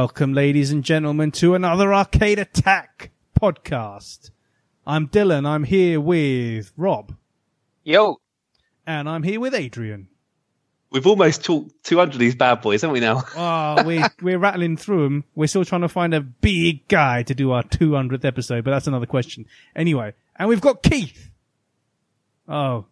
Welcome, ladies and gentlemen, to another Arcade Attack podcast. I'm Dylan. I'm here with Rob, Yo, and I'm here with Adrian. We've almost talked 200 of these bad boys, haven't we now? Ah, oh, we're we're rattling through them. We're still trying to find a big guy to do our 200th episode, but that's another question. Anyway, and we've got Keith. Oh, oh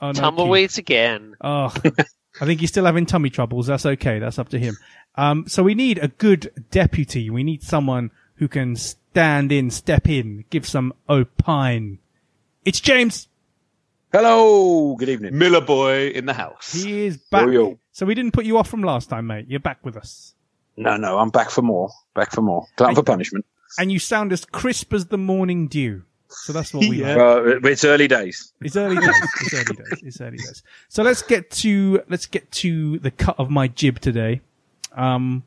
no, Keith. tumbleweeds again. Oh, I think he's still having tummy troubles. That's okay. That's up to him. Um, so we need a good deputy. We need someone who can stand in, step in, give some opine. It's James. Hello, good evening. Miller boy in the house. He is back. Yo, yo. So we didn't put you off from last time, mate. You're back with us. No, no, I'm back for more. Back for more. Glutton for punishment. And you sound as crisp as the morning dew. So that's what we Yeah. like. Uh, it's early days. It's early days. It's early days. It's early days. So let's get to let's get to the cut of my jib today. Um,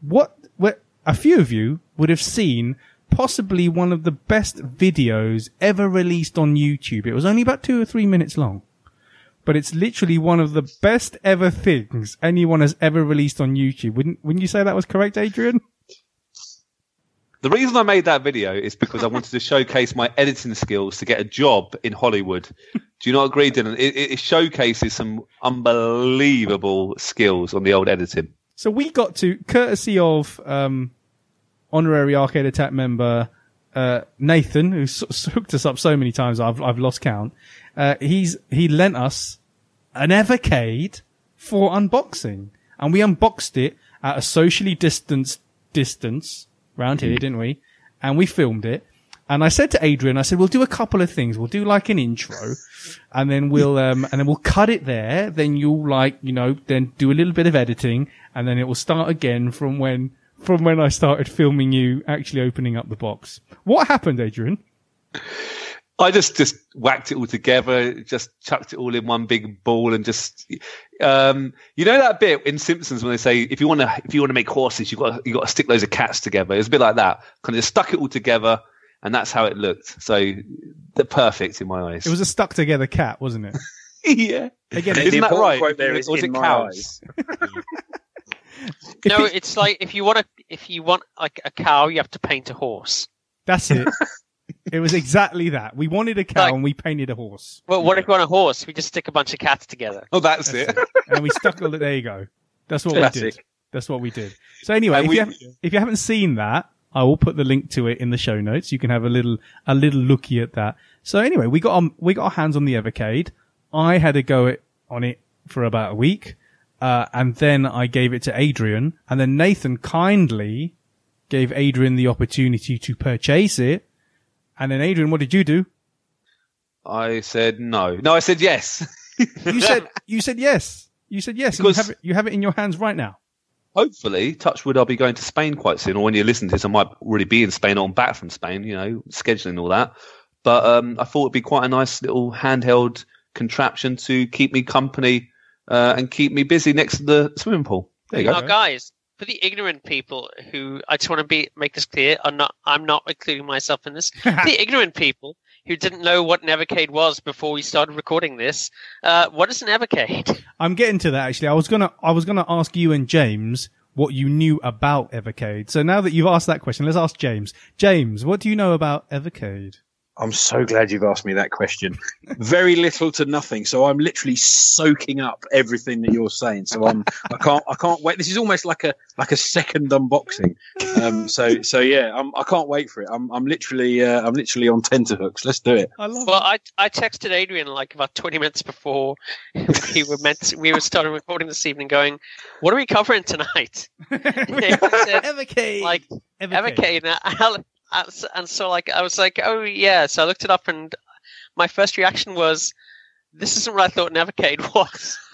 what? What? A few of you would have seen possibly one of the best videos ever released on YouTube. It was only about two or three minutes long, but it's literally one of the best ever things anyone has ever released on YouTube. Wouldn't Wouldn't you say that was correct, Adrian? The reason I made that video is because I wanted to showcase my editing skills to get a job in Hollywood. Do you not agree, Dylan? It, it, showcases some unbelievable skills on the old editing. So we got to, courtesy of um, honorary Arcade Attack member uh, Nathan, who's hooked us up so many times I've I've lost count. Uh, he's he lent us an Evercade for unboxing, and we unboxed it at a socially distanced distance round here, didn't we? And we filmed it. And I said to Adrian, I said, we'll do a couple of things. We'll do like an intro and then we'll, um, and then we'll cut it there. Then you'll like, you know, then do a little bit of editing and then it will start again from when, from when I started filming you actually opening up the box. What happened, Adrian? I just just whacked it all together, just chucked it all in one big ball, and just um, you know that bit in Simpsons when they say if you want to if you want to make horses, you got you got to stick loads of cats together. It was a bit like that. Kind of just stuck it all together, and that's how it looked. So they're perfect in my eyes. It was a stuck together cat, wasn't it? yeah. Again, The Isn't that right? quote there is Or was it cows? No, it's like if you want to, if you want like a cow, you have to paint a horse. that's it. It was exactly that. We wanted a cow Like- and we painted a horse. Well, what if you want a horse? We just stick a bunch of cats together. Oh, that's it. and we stuck all there you go. That's what we did. That's what we did. So anyway, if, we- you haven't, if you haven't seen that, I will put the link to it in the show notes. You can have a little a little looky at that. So anyway, we got um, we got our hands on the Evercade. I had a go at, on it for about a week, uh, and then I gave it to Adrian, and then Nathan kindly gave Adrian the opportunity to purchase it. And then Adrian, what did you do? I said no. No, I said yes. You said you said yes. You said yes. and You have it. You have it in your hands right now. Hopefully, Touchwood, I'll be going to Spain quite soon. Or when you listen to this, I might already be in Spain or I'm back from Spain. You know, scheduling all that. But um, I thought it'd be quite a nice little handheld contraption to keep me company uh, and keep me busy next to the swimming pool. There you go. Now, guys, for the ignorant people who I just want to be make this clear, I'm not I'm not including myself in this. The ignorant people who didn't know what Nevercade was before we started recording this, uh, what is an Evercade? I'm getting to that actually. I was gonna I was gonna ask you and James what you knew about Evercade. So now that you've asked that question, let's ask James. James, what do you know about Evercade? I'm so glad you've asked me that question. Very little to nothing. So I'm literally soaking up everything that you're saying. So I'm, I can't, I can't wait. This is almost like a, like a second unboxing. Um, so, so yeah, I'm, I can't wait for it. I'm, I'm literally, uh, I'm literally on tenterhooks. Let's do it. I love Well, I I texted Adrian like about 20 minutes before we were meant to, we were starting recording this evening, going, "What are we covering tonight?" Evercade. like Evercade. Evercade, and, I, I- and so like I was like, "Oh yeah," so I looked it up, and my first reaction was, this isn't what I thought an Evercade was.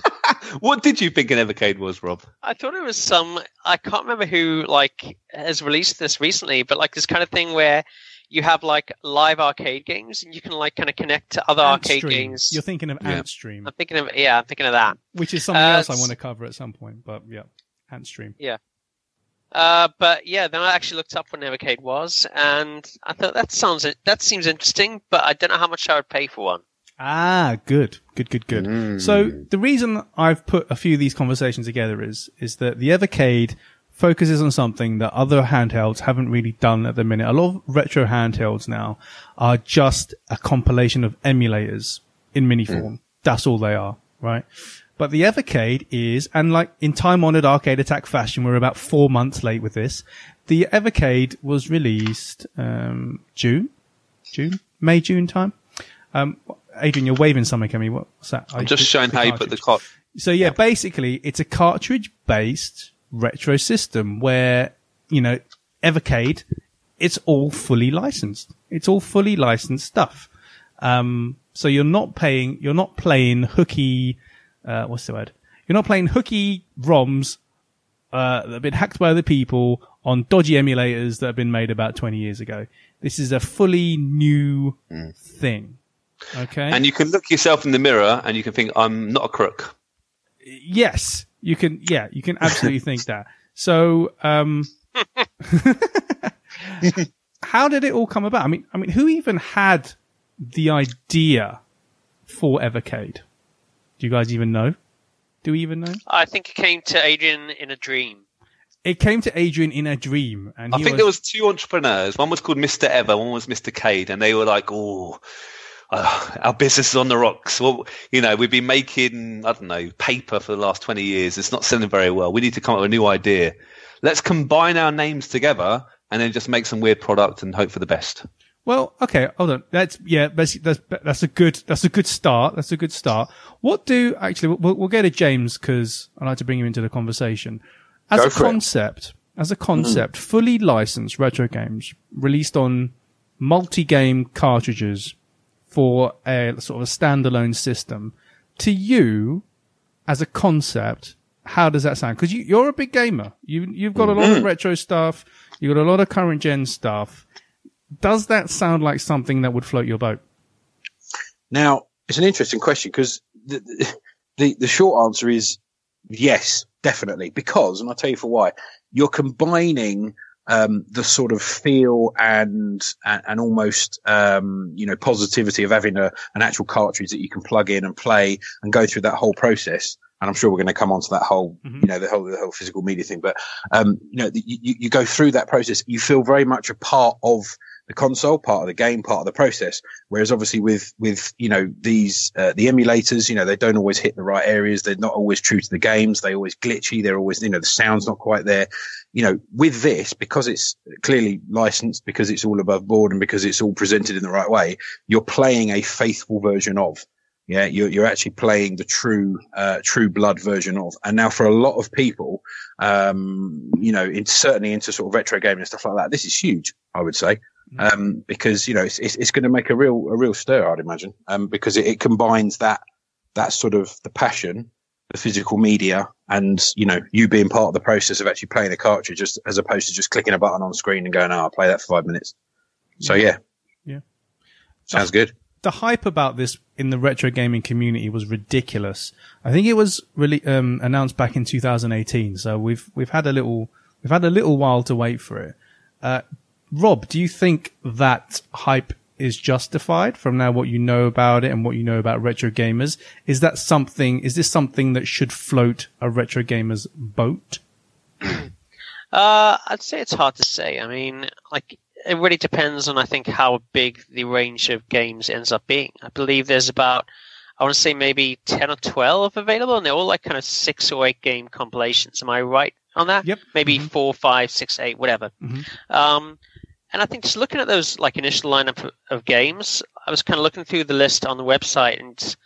What did you think an Evercade was, Rob? I thought it was some. I can't remember who like has released this recently, but like this kind of thing where you have like live arcade games and you can like kind of connect to other arcade Antstream. games. You're thinking of Yeah. Antstream, I'm thinking of yeah, I'm thinking of that. which is something Uh, else I want to cover at some point. But yeah, Antstream. Uh, but yeah, then I actually looked up what an Evercade was, and I thought that sounds that seems interesting, but I don't know how much I would pay for one. Ah, good, good, good, good. Mm. So the reason I've put a few of these conversations together is is that the Evercade focuses on something that other handhelds haven't really done at the minute. A lot of retro handhelds now are just a compilation of emulators in mini form. That's all they are, right? But the Evercade is, and like in time honored arcade attack fashion, we're about four months late with this. The Evercade was released, um, June, June, May, June time. Um, Adrian, you're waving something at me. What's that? I'm just showing how you put the cot. So yeah, basically it's a cartridge based retro system where, you know, Evercade, it's all fully licensed. It's all fully licensed stuff. Um, so you're not paying, you're not playing hooky, uh, what's the word? You're not playing hooky ROMs, uh, that have been hacked by other people on dodgy emulators that have been made about 20 years ago. This is a fully new thing. Okay. And you can look yourself in the mirror and you can think, I'm not a crook. yes, you can. Yeah, you can absolutely think that. So, um, how did it all come about? I mean, I mean, who even had the idea for Evercade? Do you guys even know? Do we even know? I think it came to Adrian in a dream. It came to Adrian in a dream, and I think was, there was two entrepreneurs. One was called Mr. Ever, one was Mr. Cade, and they were like, "Oh, uh, our business is on the rocks. Well, you know, we've been making I don't know paper for the last twenty years. It's not selling very well. We need to come up with a new idea. Let's combine our names together and then just make some weird product and hope for the best." Well, okay, hold on. That's yeah, that's that's that's a good that's a good start. That's a good start. What do actually we'll, we'll go to James because I like to bring him into the conversation. As Go a for it. concept, as a mm-hmm. concept, fully licensed retro games released on multi-game cartridges for a sort of a standalone system. To you, as a concept, how does that sound? Because you, you're a big gamer. You you've got a lot of mm-hmm. retro stuff. You've got a lot of current gen stuff. Does that sound like something that would float your boat? Now, it's an interesting question because the, the, the, the short answer is yes, definitely. Because, and I'll tell you for why, you're combining um, the sort of feel and, and, and almost, um, you know, positivity of having a, an actual cartridge that you can plug in and play and go through that whole process. And I'm sure we're going to come on to that whole, Mhm. you know, the whole, the whole physical media thing. But, um, you know, you, you you go through that process. You feel very much a part of the console, part of the game, part of the process. Whereas obviously with, with, you know, these, uh, the emulators, you know, they don't always hit the right areas. They're not always true to the games. They're always glitchy. They're always, you know, the sound's not quite there. You know, with this, because it's clearly licensed, because it's all above board and because it's all presented in the right way, you're playing a faithful version of. Yeah, you're, you're actually playing the true, uh, true blood version of. And now for a lot of people, um, you know, it's certainly into sort of retro gaming and stuff like that, this is huge, I would say. Um, because, you know, it's, it's, it's going to make a real, a real stir, I'd imagine. Um, because it, it combines that, that sort of the passion, the physical media and, you know, you being part of the process of actually playing the cartridge just as opposed to just clicking a button on screen and going, oh, I'll play that for five minutes. So yeah. Yeah. Sounds good. the hype about this in the retro gaming community was ridiculous. I think it was really um, announced back in 2018, so we've we've had a little we've had a little while to wait for it. Uh, Rob, do you think that hype is justified from now what you know about it and what you know about retro gamers? Is that something? Is this something that should float a retro gamer's boat? Uh, I'd say it's hard to say. I mean, like it really depends on I think how big the range of games ends up being. I believe there's about I want to say maybe ten or twelve available, and they're all like kind of six or eight game compilations. Am I right on that? Yep. Maybe Mhm. four, five, six, eight, whatever. Mhm. Um, and I think just looking at those like initial lineup of, of games, I was kind of looking through the list on the website and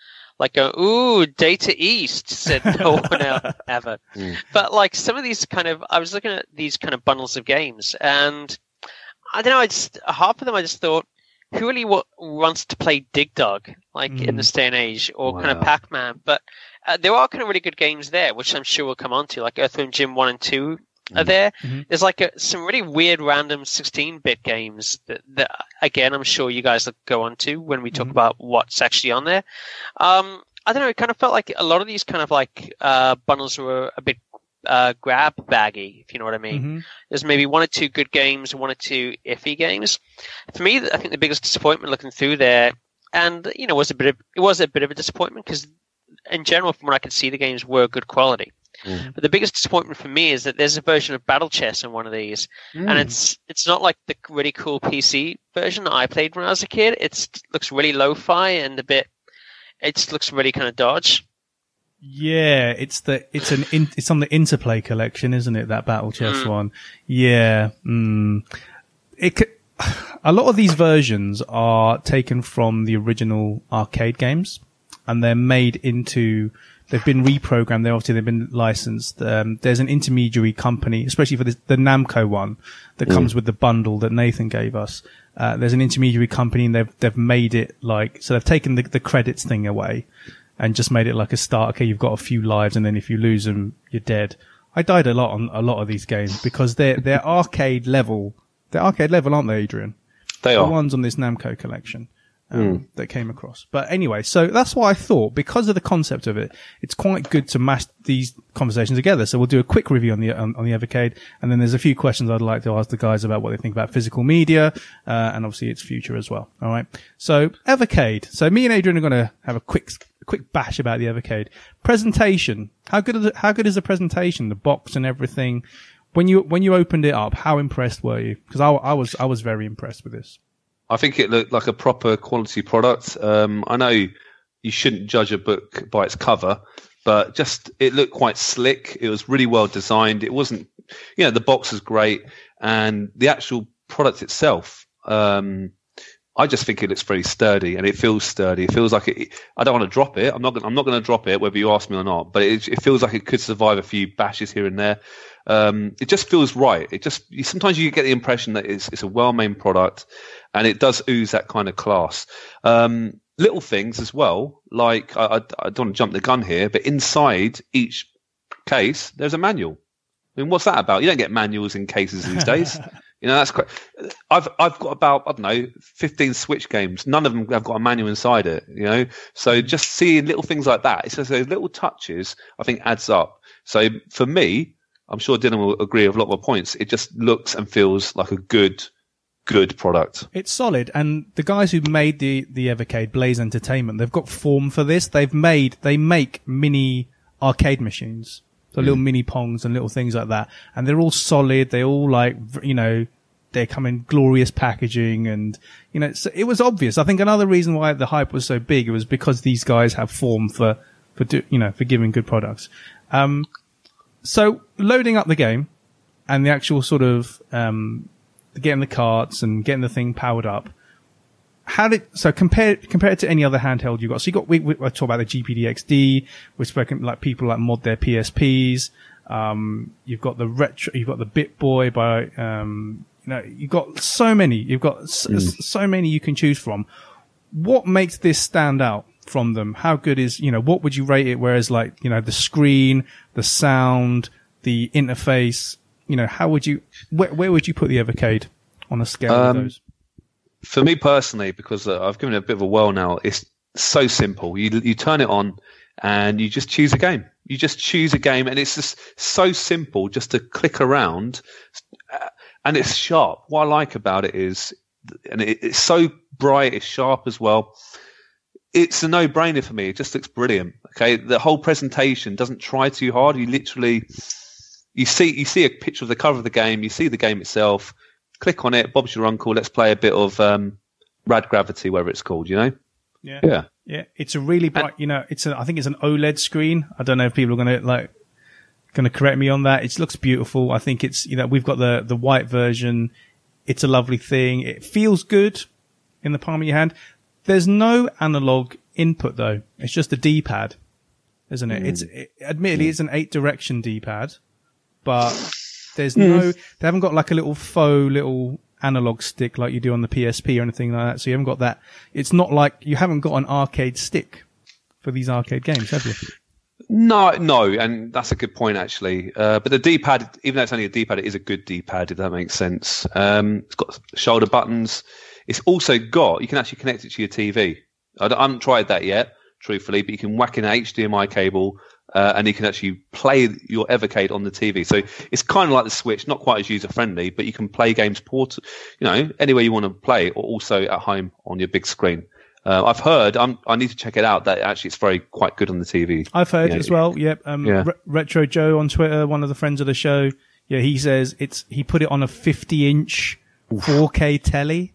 like go, ooh, Data East said no one ever. Mm. But like some of these kind of, I was looking at these kind of bundles of games, and I don't know, I just half of them I just thought who really wa- wants to play Dig Dug like in this day and age, or kind of Wow. Pac Man? But uh, there are kind of really good games there, which I'm sure we'll come on to, like Earthworm Jim one and two. Are there? Mhm. There's like a, some really weird random 16-bit games that, that again I'm sure you guys will go on to when we talk Mhm. about what's actually on there. Um, I don't know. It kind of felt like a lot of these kind of like uh, bundles were a bit uh, grab baggy, if you know what I mean. Mhm. There's maybe one or two good games, one or two iffy games. For me, I think the biggest disappointment looking through there, and you know, was a bit of it was a bit of a disappointment because, in general, from what I could see, the games were good quality. Mm. But the biggest disappointment for me is that there's a version of Battle Chess in one of these, and it's it's not like the really cool PC version that I played when I was a kid. It's, it looks really lo-fi and a bit. It looks really kind of dodge. Yeah, it's the it's an in, it's on the Interplay collection, isn't it? That Battle Chess Mm. one. Yeah. Mm. It a lot of these versions are taken from the original arcade games, and they're made into. They've been reprogrammed. They obviously they've been licensed. Um, there's an intermediary company, especially for this, the Namco one that comes with the bundle that Nathan gave us. Uh, there's an intermediary company, and they've they've made it like so. They've taken the, the credits thing away and just made it like a start. Okay, you've got a few lives, and then if you lose them, you're dead. I died a lot on a lot of these games because they're they're arcade level. They're arcade level, aren't they, Adrian? They The are. The ones on this Namco collection um, that came across. But anyway, so that's why I thought because of the concept of it, it's quite good to mash these conversations together. So we'll do a quick review on the on, on the Evercade, and then there's a few questions I'd like to ask the guys about what they think about physical media uh, and obviously its future as well. All right. So Evercade. So me and Adrian are going to have a quick quick bash about the Evercade presentation. How good is it, how good is the presentation? The box and everything. When you when you opened it up, how impressed were you? Because I, I was I was very impressed with this. I think it looked like a proper quality product. Um, I know you shouldn't judge a book by its cover, but just it looked quite slick. It was really well designed. It wasn't, you know, the box is great, and the actual product itself. Um, I just think it looks very sturdy, and it feels sturdy. It feels like it. I don't want to drop it. I'm not. Gonna, I'm not going to drop it, whether you ask me or not. But it, it feels like it could survive a few bashes here and there. Um, it just feels right. It just sometimes you get the impression that it's it's a well-made product, and it does ooze that kind of class. Um, little things as well, like I, I, I don't want to jump the gun here, but inside each case there's a manual. I mean, what's that about? You don't get manuals in cases these days. You know, that's quite. I've I've got about I don't know fifteen Switch games. None of them have got a manual inside it. You know, so just seeing little things like that, it's just those little touches. I think adds up. So for me, I'm sure Dylan will agree with a lot of my points. It just looks and feels like a good, good product. It's solid, and the guys who made the the Evercade, Blaze Entertainment, they've got form for this. They've made they make mini arcade machines, so little mini pongs and little things like that, and they're all solid. They all like you know they come in glorious packaging, and you know so it was obvious. I think another reason why the hype was so big was because these guys have form for for do, you know for giving good products. Um, so loading up the game and the actual sort of um, getting the carts and getting the thing powered up. How did so compare compared to any other handheld you got? So you got we, we talk about the GPD-XD. We've spoken like people like mod their PSPs. Um, you've got the retro. You've got the Bittboy by um, you know you've got so many. You've got s- so many you can choose from. What makes this stand out from them? How good is you know what would you rate it? Whereas like you know the screen, the sound, the interface. You know how would you where, where would you put the Evercade on a scale Um, of those? For me personally, because uh, I've given it a bit of a whirl now, it's so simple. You you turn it on and you just choose a game. You just choose a game, and it's just so simple just to click around, uh, and it's sharp. What I like about it is, and it, it's so bright, it's sharp as well. It's a no-brainer for me. It just looks brilliant. Okay, the whole presentation doesn't try too hard. You literally, you see, you see a picture of the cover of the game. You see the game itself. Click on it. Bob's your uncle. Let's play a bit of um, Rad Gravity, whatever it's called. You know? Yeah. Yeah. Yeah, it's a really bright. You know, it's a. I think it's an OLED screen. I don't know if people are going to like going to correct me on that. It looks beautiful. I think it's you know we've got the the white version. It's a lovely thing. It feels good in the palm of your hand. There's no analog input though. It's just a D-pad, isn't it? It's it, admittedly it's an eight direction D-pad, but there's no. They haven't got like a little faux little analog stick like you do on the PSP or anything like that. So you haven't got that. It's not like you haven't got an arcade stick for these arcade games, have you? No, no, and that's a good point actually. Uh, but the D-pad, even though it's only a D-pad, it is a good D-pad if that makes sense. Um, it's got shoulder buttons. It's also got you can actually connect it to your TV. I, I haven't tried that yet, truthfully, but you can whack in an HDMI cable. Uh, and you can actually play your Evercade on the TV. So it's kind of like the Switch, not quite as user friendly, but you can play games port, you know, anywhere you want to play, or also at home on your big screen. Uh, I've heard, I'm, I need to check it out. That actually it's very quite good on the TV. I've heard Yeah. as well. Yep. Um, Yeah. Re- Retro Joe on Twitter, one of the friends of the show. Yeah, he says it's he put it on a 50 inch 4K telly,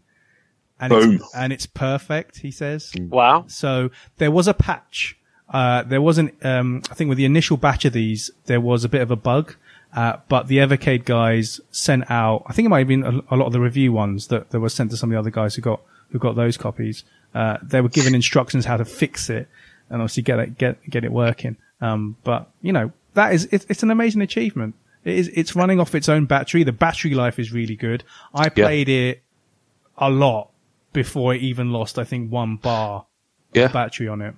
and Boom. it's, and it's perfect. He says. Wow. So there was a patch. Uh, there wasn't. Um, I think with the initial batch of these, there was a bit of a bug. Uh, but the Evercade guys sent out. I think it might have been a, a lot of the review ones that, that were sent to some of the other guys who got who got those copies. Uh, they were given instructions how to fix it and obviously get it get get it working. Um, but you know that is it's, it's an amazing achievement. It is it's running off its own battery. The battery life is really good. I played it a lot before it even lost. I think one bar Yeah. battery on it.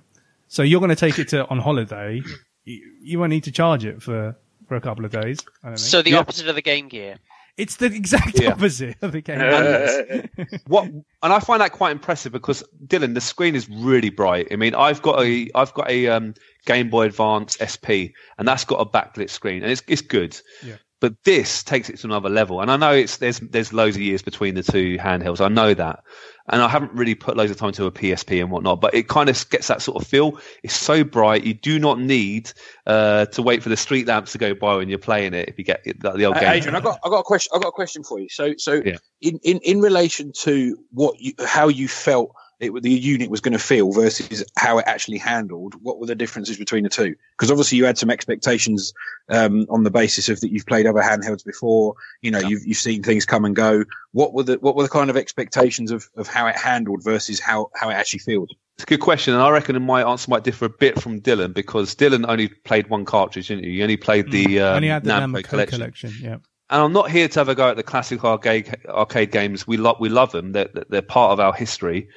So you're going to take it to on holiday. You, you won't need to charge it for for a couple of days. I don't know. So the Yeah. opposite of the Game Gear. it's the exact Yeah. opposite of the game. Gear. what and I find that quite impressive because Dylan, the screen is really bright. I mean, I've got a I've got a um, Game Boy Advance SP, and that's got a backlit screen, and it's it's good. Yeah. But this takes it to another level, and I know it's there's there's loads of years between the two handhelds. I know that, and I haven't really put loads of time to a PSP and whatnot. But it kind of gets that sort of feel. It's so bright, you do not need uh, to wait for the street lamps to go by when you're playing it. If you get it, the old Uh, game, Adrian, I got I got a question. I got a question for you. So so Yeah. in, in in relation to what you how you felt it, the unit was going to feel versus how it actually handled, what were the differences between the two? Because obviously you had some expectations um, on the basis of that you've played other handhelds before. You know, you've you've seen things come and go. What were the what were the kind of expectations of, of how it handled versus how how it actually feels? It's a good question, and I reckon my answer might differ a bit from Dylan because Dylan only played one cartridge, didn't you? You only played the um, Only had the Namco Namco collection. collection. Yeah. And I'm not here to have a go at the classic arcade arcade games. We love we love them. They're, they're part of our history,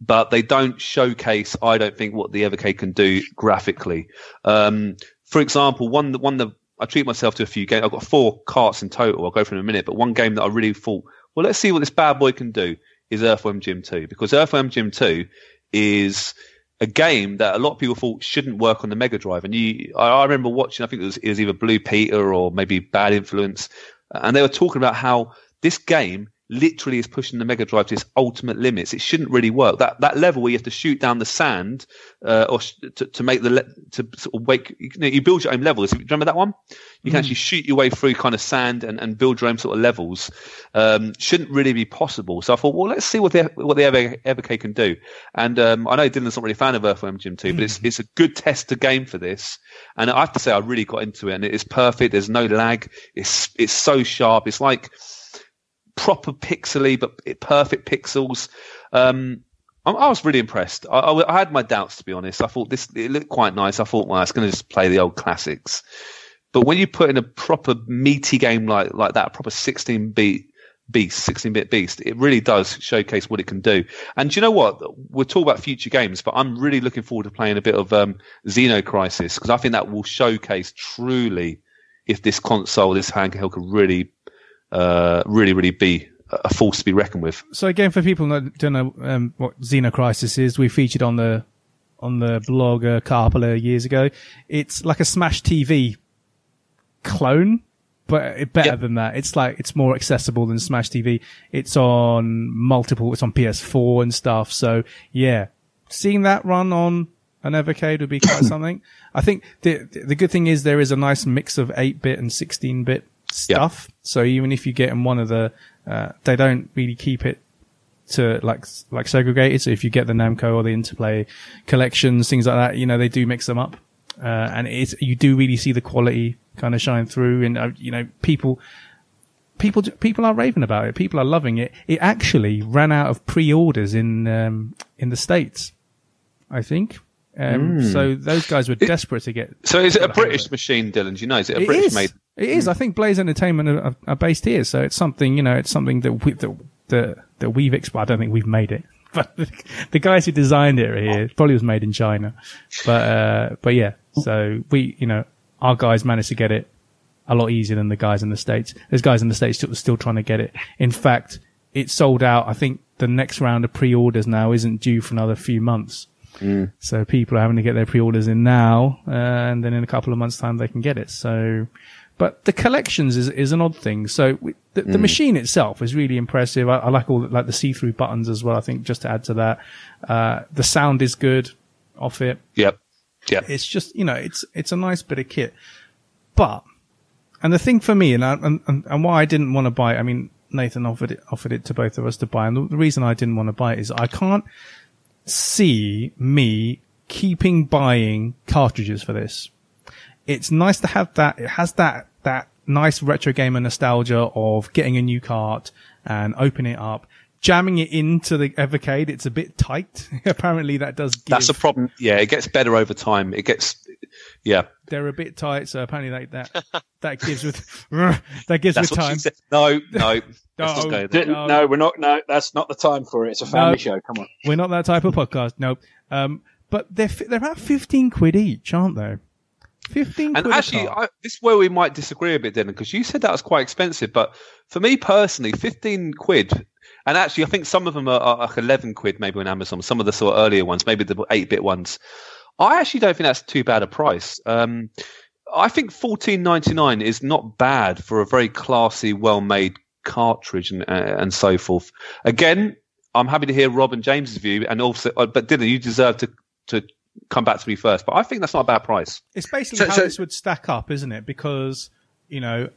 but they don't showcase. I don't think what the Evercade can do graphically. Um, for example, one one that I treat myself to a few games. I've got four carts in total. I'll go through in a minute. But one game that I really thought, well, let's see what this bad boy can do is Earthworm Jim 2 because Earthworm Jim 2 is a game that a lot of people thought shouldn't work on the Mega Drive. And you, I, I remember watching. I think it was, it was either Blue Peter or maybe Bad Influence, and they were talking about how this game literally is pushing the Mega Drive to its ultimate limits. It shouldn't really work. That that level where you have to shoot down the sand uh, or sh- to, to make the le- to sort of wake. You, know, you build your own levels. Do you remember that one? You can actually shoot your way through kind of sand and, and build your own sort of levels. Um, shouldn't really be possible. So I thought, well, let's see what the what the Ever, can do. And um, I know Dylan's not really a fan of Earthworm Jim 2, but it's it's a good tester game for this. And I have to say, I really got into it, and it is perfect. There's no lag. It's it's so sharp. It's like proper pixely, but perfect pixels. Um, I, was really impressed. I, I, I had my doubts, to be honest. I thought this it looked quite nice. I thought, well, it's going to just play the old classics. But when you put in a proper meaty game like like that, a proper 16 bit beast, 16 bit beast, it really does showcase what it can do. And you know what? We're talking about future games, but I'm really looking forward to playing a bit of um, Xeno Crisis because I think that will showcase truly if this console, this handheld, could really, uh, really, really be a force to be reckoned with. So again, for people who don't know um, what Xeno Crisis is, we featured on the on the blog a couple of years ago. It's like a Smash TV clone, but better Yep. than that. It's like it's more accessible than Smash TV. It's on multiple. It's on PS4 and stuff. So yeah, seeing that run on an Evercade would be quite something. I think the the good thing is there is a nice mix of 8 bit and 16 stuff. So even if you get in one of the, uh, they don't really keep it to like like segregated. So if you get the Namco or the Interplay collections, things like that, you know they do mix them up, uh, and it's you do really see the quality kind of shine through. And uh, you know people people people are raving about it. People are loving it. It actually ran out of pre-orders in um, in the states, I think. Um, So those guys were desperate to get. So is it a Got a hang of British it. machine, Dylan? Do you know? Is it a It British is. made? It is. I think Blaze Entertainment are, are, based here, so it's something you know. It's something that we that that, that we've. Exp- I don't think we've made it, but the, the guys who designed it are here. It probably was made in China, but uh, but yeah. So we, you know, our guys managed to get it a lot easier than the guys in the states. There's guys in the states still, still trying to get it. In fact, it sold out. I think the next round of pre-orders now isn't due for another few months. So people are having to get their pre-orders in now, uh, and then in a couple of months' time they can get it. So, but the collections is is an odd thing. So we, the, the machine itself is really impressive. I, I like all the, like the see-through buttons as well. I think just to add to that, uh, the sound is good off it. Yep. Yep. It's just you know it's it's a nice bit of kit, but and the thing for me and I, and, and why I didn't want to buy it. I mean Nathan offered it offered it to both of us to buy, and the, the reason I didn't want to buy it is I can't see me keeping buying cartridges for this. It's nice to have that. It has that that nice retro gamer nostalgia of getting a new cart and opening it up. Jamming it into the Evercade, it's a bit tight. Apparently, that does. Give, That's a problem. Yeah, it gets better over time. It gets, yeah. they're a bit tight, so apparently like that that gives with that gives That's with time. No, no. let's No. not go there. No. no, we're not. No, that's not the time for it. It's a family No. show. Come on. We're not that type of podcast. No. Um, but they're they're about fifteen quid each, aren't they? Fifteen. And quid a actually. I, this is where we might disagree a bit, Dylan, because you said that was quite expensive. But for me personally, 15 quid, and actually, I think some of them are, are like 11 quid maybe on Amazon, some of the sort of earlier ones, maybe the 8 bit ones. I actually don't think that's too bad a price. Um, I think 14.99 is not bad for a very classy, well made cartridge and, uh, and so forth. Again, I'm happy to hear Rob and James's view, and also, uh, but Dylan, you deserve to, to come back to me first. But I think that's not a bad price. It's basically So- how so- this would stack up, isn't it? Because, you know,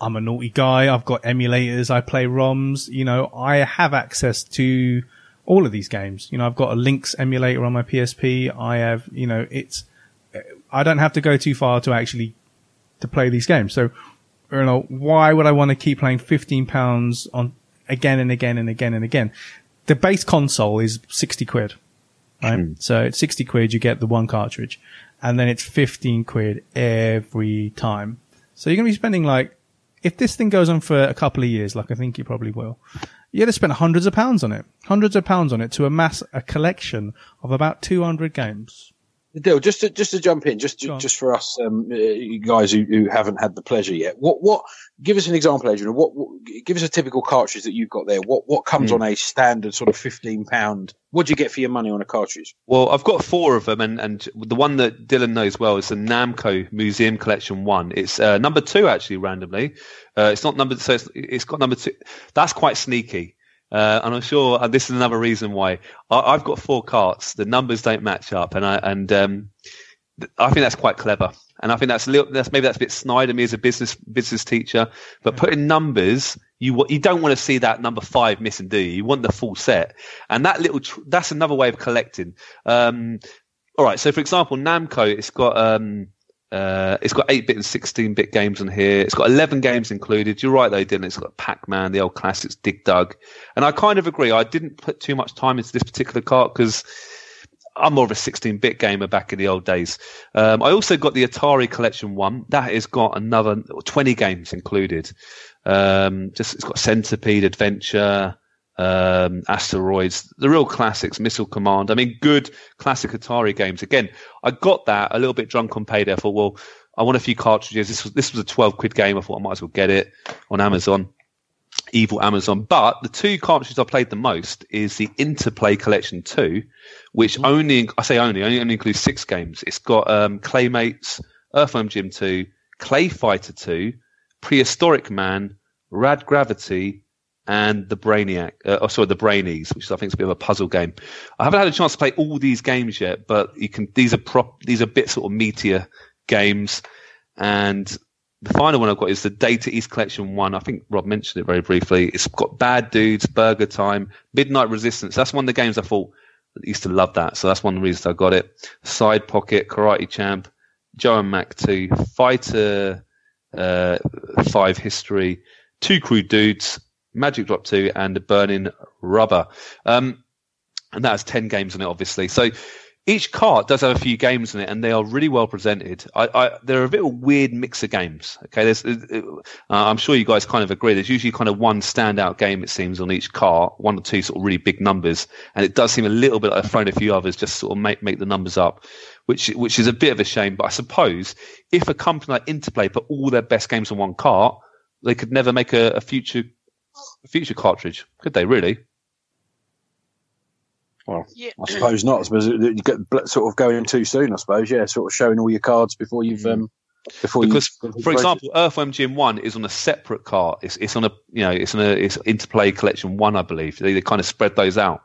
I'm a naughty guy. I've got emulators. I play ROMs. You know, I have access to all of these games. You know, I've got a Lynx emulator on my PSP. I have, you know, it's, I don't have to go too far to actually, to play these games. So, you know, why would I want to keep playing 15 pounds on again and again and again and again? The base console is 60 quid right? Hmm. So it's 60 quid, you get the one cartridge, and then it's 15 quid every time. So you're going to be spending like, if this thing goes on for a couple of years, like I think you probably will, you're going to spend hundreds of pounds on it, hundreds of pounds on it to amass a collection of about 200 games. Dill, just to just to jump in, just Go on. just for us um, uh, guys who, who haven't had the pleasure yet. What what? Give us an example, Adrian. What, what give us a typical cartridge that you've got there? What what comes on a standard sort of fifteen pound? What do you get for your money on a cartridge? Well, I've got four of them, and, and the one that Dylan knows well is the Namco Museum Collection One. It's uh, number two, actually, randomly. Uh, it's not number, so it's, it's got number two. That's quite sneaky. Uh, and I'm sure and this is another reason why I, I've got four carts. The numbers don't match up, and I and um, th- I think that's quite clever. And I think that's a little, that's maybe that's a bit snide of me as a business business teacher. But putting numbers, you you don't want to see that number five missing, do you? You want the full set. And that little tr- that's another way of collecting. Um, all right. So for example, Namco, it's got um, uh, it's got 8-bit and 16-bit games on here. It's got 11 games included. You're right, though, Dylan. It's got Pac-Man, the old classics, Dig Dug. And I kind of agree. I didn't put too much time into this particular cart because I'm more of a 16-bit gamer back in the old days. Um, I also got the Atari Collection One. That has got another 20 games included. Um, just it's got Centipede, Adventure, um, Asteroids, the real classics, Missile Command. I mean, good classic Atari games. Again, I got that a little bit drunk on payday. I thought, well, I want a few cartridges. This was this was a 12 quid game. I thought I might as well get it on Amazon. Evil Amazon. But the two cartridges I played the most is the Interplay Collection 2, which only, I say only, only, only includes six games. It's got um, Claymates, Earthworm Jim 2, Clay Fighter 2, Prehistorik Man, Rad Gravity, and the Brainiac, uh, oh, sorry, the Brainies, which I think is a bit of a puzzle game. I haven't had a chance to play all these games yet, but you can. These are prop. These are bit sort of meatier games, and the final one I've got is the Data East Collection one. I think Rob mentioned it very briefly. It's got Bad Dudes, Burger Time, Midnight Resistance. That's one of the games I thought I used to love that, so that's one of the reasons I got it. Side Pocket, Karate Champ, Joe and Mac Two, Fighter uh, Five History, Two Crude Dudes, Magic Drop 2 and Burning Rubber. Um, and that has 10 games on it, obviously. So each cart does have a few games in it, and they are really well presented. I, I they're a bit of a weird mix of games. Okay, there's, uh, I'm sure you guys kind of agree. There's usually kind of one standout game it seems on each cart, one or two sort of really big numbers, and it does seem a little bit like I've thrown a few others just sort of make make the numbers up, which which is a bit of a shame. But I suppose if a company like Interplay put all their best games on one cart, they could never make a, a future a future cartridge, could they? Really? Well, Yeah. I suppose not. I suppose you get bl- sort of going too soon. I suppose, yeah, sort of showing all your cards before you've um before. Because, you, for example, Earthworm Jim One is on a separate cart. It's it's on a you know it's on a it's Interplay Collection One, I believe. They, they kind of spread those out,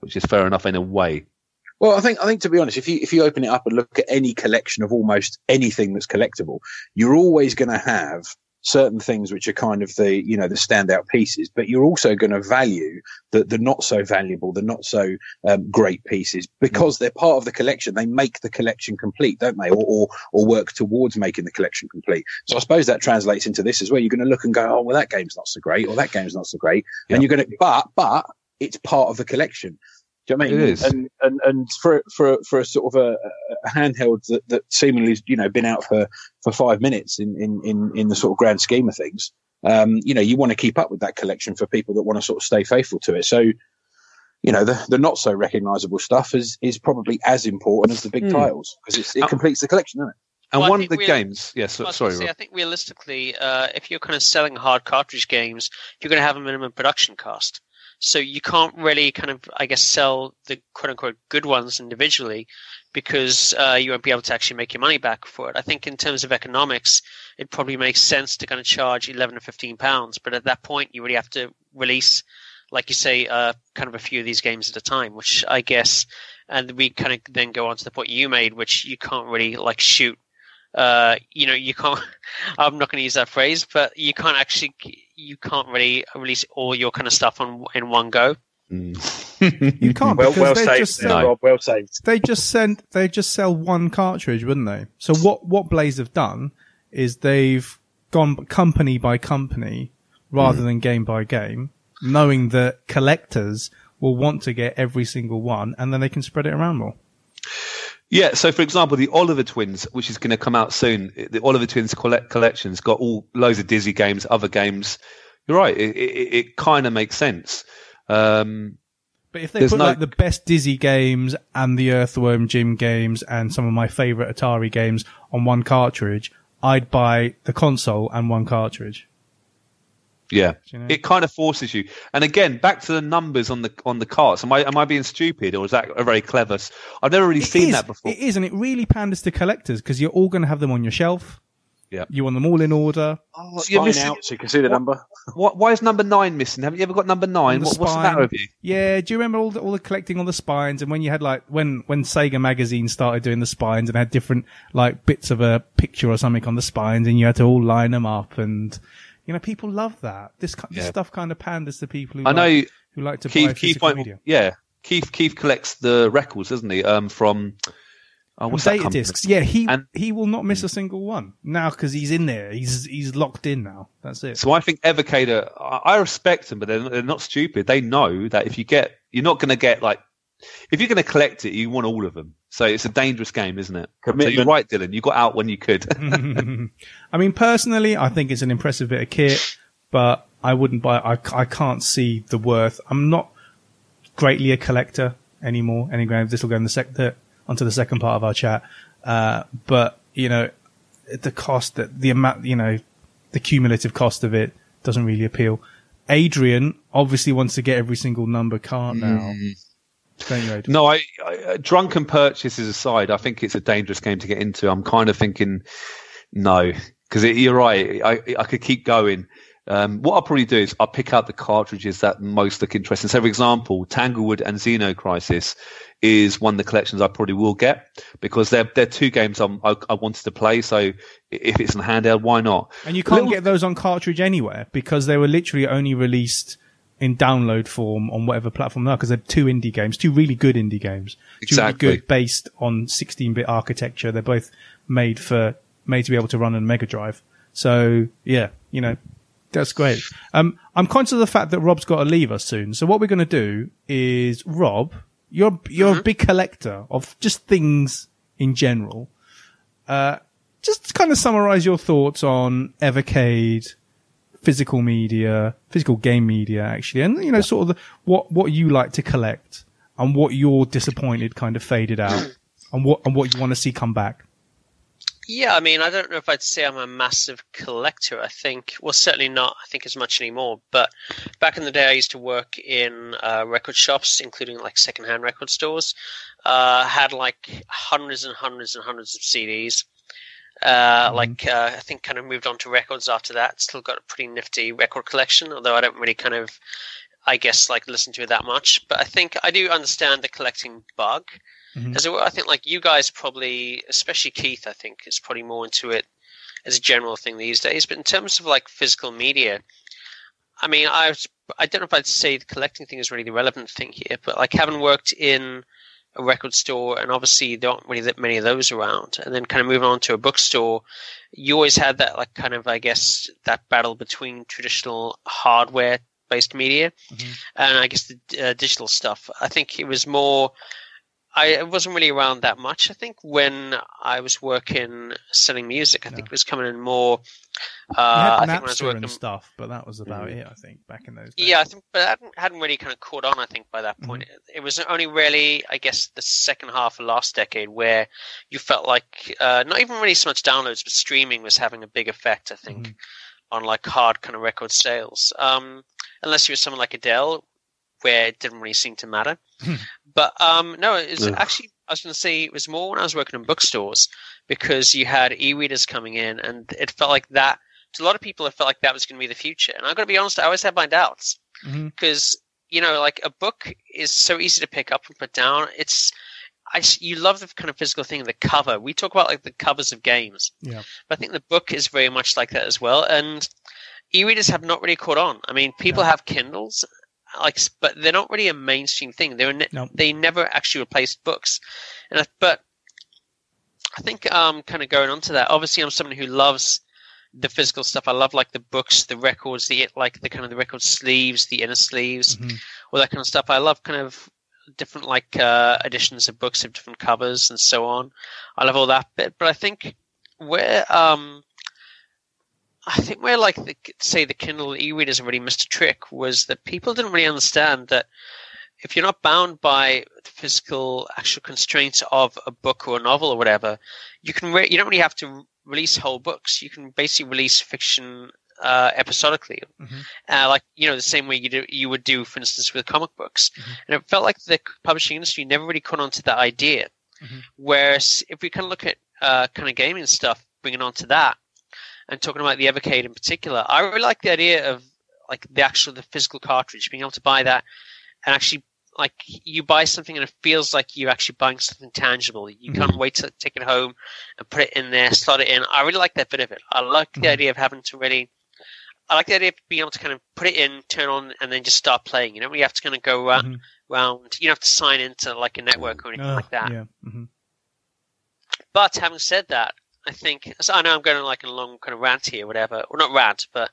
which is fair enough in a way. Well, I think I think to be honest, if you if you open it up and look at any collection of almost anything that's collectible, you're always going to have certain things which are kind of the you know the standout pieces, but you're also going to value the the not so valuable, the not so um, great pieces because they're part of the collection. They make the collection complete, don't they? Or, or or work towards making the collection complete. So I suppose that translates into this as well. You're going to look and go, oh well, that game's not so great, or that game's not so great, and you're going to but but it's part of the collection. Do you know what I mean? It is. And and and for for for a sort of a, a handheld that, that seemingly you know been out for for five minutes in in in, in the sort of grand scheme of things, um, you know, you want to keep up with that collection for people that want to sort of stay faithful to it. So, you know, the the not so recognisable stuff is is probably as important as the big Hmm. titles because it Uh, completes the collection, doesn't it? And Well, one of the games, yes, I was sorry, say, I think realistically, uh, if you're kind of selling hard cartridge games, you're going to have a minimum production cost. So you can't really kind of, I guess, sell the quote unquote good ones individually because uh, you won't be able to actually make your money back for it. I think in terms of economics, it probably makes sense to kind of charge 11 or 15 pounds. But at that point, you really have to release, like you say, uh, kind of a few of these games at a time, which I guess, and we kind of then go on to the point you made, which you can't really like shoot uh, you know, you can't. I'm not going to use that phrase, but you can't actually, you can't really release all your kind of stuff on in one go. Mm. You can't Well, because well they saved, just sell, No. Well saved. they just send they just sell one cartridge, wouldn't they? So what what Blaze have done is they've gone company by company rather than game by game, knowing that collectors will want to get every single one, and then they can spread it around more. Yeah, so for example, the Oliver Twins, which is going to come out soon, the Oliver Twins collect- collection's got all loads of Dizzy games, other games. You're right; it, it, it kind of makes sense. Um, But if they put no- like the best Dizzy games and the Earthworm Jim games and some of my favorite Atari games on one cartridge, I'd buy the console and one cartridge. Yeah, you know? it kind of forces you. And again, back to the numbers on the on the carts. Am I am I being stupid, or is that a very clever? I've never really It seen is, that before. It is, and it really panders to collectors because you're all going to have them on your shelf. Yeah. You want them all in order. Oh, you're Spine missing- out so you can see the What- number. What, why is number nine missing? Haven't you ever got number nine? What, what's the matter with you? Yeah, do you remember all the, all the collecting on the spines and when you had like when when Sega magazine started doing the spines and had different like bits of a picture or something on the spines and you had to all line them up and you know people love that. This, Yeah. stuff kind of panders to people who I know like, who like to buy Keith. Keith physical might, media. yeah. Keith. Keith collects the records, doesn't he? Um, from oh, what's Data discs. Yeah, he And- he will not miss a single one now because he's in there. He's he's locked in now. That's it. So I think Evocator, I I respect them, but they're, they're not stupid. They know that if you get, you're not going to get like, if you're going to collect it, you want all of them. So it's a dangerous game, isn't it? So you're right, Dylan. You got out when you could. I mean, personally, I think it's an impressive bit of kit, but I wouldn't buy. I, I can't see the worth. I'm not greatly a collector anymore. Anyway, this will go in the sec- the, onto the second part of our chat. Uh, but you know, the cost that the amount, you know, the cumulative cost of it doesn't really appeal. Adrian obviously wants to get every single number cart now. Don't no, I, I drunken purchases aside, I think it's a dangerous game to get into. I'm kind of thinking no, because you're right. I I could keep going. Um, what I'll probably do is I'll pick out the cartridges that most look interesting. So, for example, Tanglewood and Xeno Crisis is one of the collections I probably will get because they're they're two games I'm, I, I wanted to play. So, if it's in handheld, why not? And you can't Little- get those on cartridge anywhere because they were literally only released in download form on whatever platform they are because they're two indie games, two really good indie games. Two Exactly. really good based on 16-bit architecture. They're both made for, made to be able to run on Mega Drive. So yeah, you know, that's great. Um, I'm conscious of the fact that Rob's got to leave us soon. So what we're going to do is Rob, you're you're a big collector of just things in general. Uh, just kind of summarize your thoughts on Evercade, physical media, physical game media, actually, and you know, sort of the, what what you like to collect and what you're disappointed kind of faded out, and what and what you want to see come back. Yeah, I mean, I don't know if I'd say I'm a massive collector. I think, well, certainly not. I think as much anymore. But back in the day, I used to work in uh, record shops, including like secondhand record stores. Uh, had like hundreds and hundreds and hundreds of CDs. Uh, Mm-hmm. Like uh, I think kind of moved on to records after that. Still got a pretty nifty record collection, although I don't really kind of, I guess, like listen to it that much. But I think I do understand the collecting bug. Mhm. As it were, I think like you guys probably, especially Keith, I think is probably more into it as a general thing these days. But in terms of like physical media, I mean, I was, I don't know if I'd say the collecting thing is really the relevant thing here, but like having worked in a record store, and obviously there aren't really that many of those around, and then kind of moving on to a bookstore, you always had that like kind of, I guess, that battle between traditional hardware based media Mhm. and I guess the uh, digital stuff. I think it was more. I wasn't really around that much. I think when I was working selling music, I think it was coming in more. Uh, I think when I was working, stuff, but that was about it. I think back in those days. yeah, I think, but that hadn't, hadn't really kind of caught on. I think by that point, Mm-hmm. it was only really, I guess, the second half of last decade where you felt like uh, not even really so much downloads, but streaming was having a big effect. I think Mm-hmm. on like hard kind of record sales. Um, unless you were someone like Adele, where it didn't really seem to matter. But um, no, it's Ugh. actually I was going to say it was more when I was working in bookstores because you had e-readers coming in, and it felt like that. To a lot of people, it felt like that was going to be the future. And I've got to be honest, I always had my doubts because you know, like a book is so easy to pick up and put down. It's I you love the kind of physical thing, the cover. We talk about like the covers of games, Yeah. but I think the book is very much like that as well. And e-readers have not really caught on. I mean, people No. have Kindles, like, but they're not really a mainstream thing. They're ne- No. they never actually replaced books. And I, but I think um, kind of going on to that. Obviously, I'm someone who loves the physical stuff. I love like the books, the records, the like the kind of the record sleeves, the inner sleeves, Mhm. all that kind of stuff. I love kind of different like uh, editions of books of different covers and so on. I love all that bit, but I think where um, I think where like the, say the Kindle e-readers really missed a trick was that people didn't really understand that if you're not bound by the physical actual constraints of a book or a novel or whatever, you can re- you don't really have to release whole books. You can basically release fiction uh, episodically, Mhm. uh, like you know the same way you do you would do, for instance, with comic books. Mhm. And it felt like the publishing industry never really caught on to that idea. Mhm. Whereas if we kind of look at uh, kind of gaming stuff, bringing on to that, and talking about the Evercade in particular, I really like the idea of like the actual the physical cartridge, being able to buy that and actually like you buy something and it feels like you're actually buying something tangible. You can't wait to take it home and put it in there, slot it in. I really like that bit of it. I like the Mhm. idea of having to really. I like the idea of being able to kind of put it in, turn on, and then just start playing. You know, you have to kind of go around. Mhm. round you don't have to sign into like a network or anything Oh, like that. Yeah. hmm But having said that, I think so I know I'm going like a long kind of rant here, whatever, or not rant, but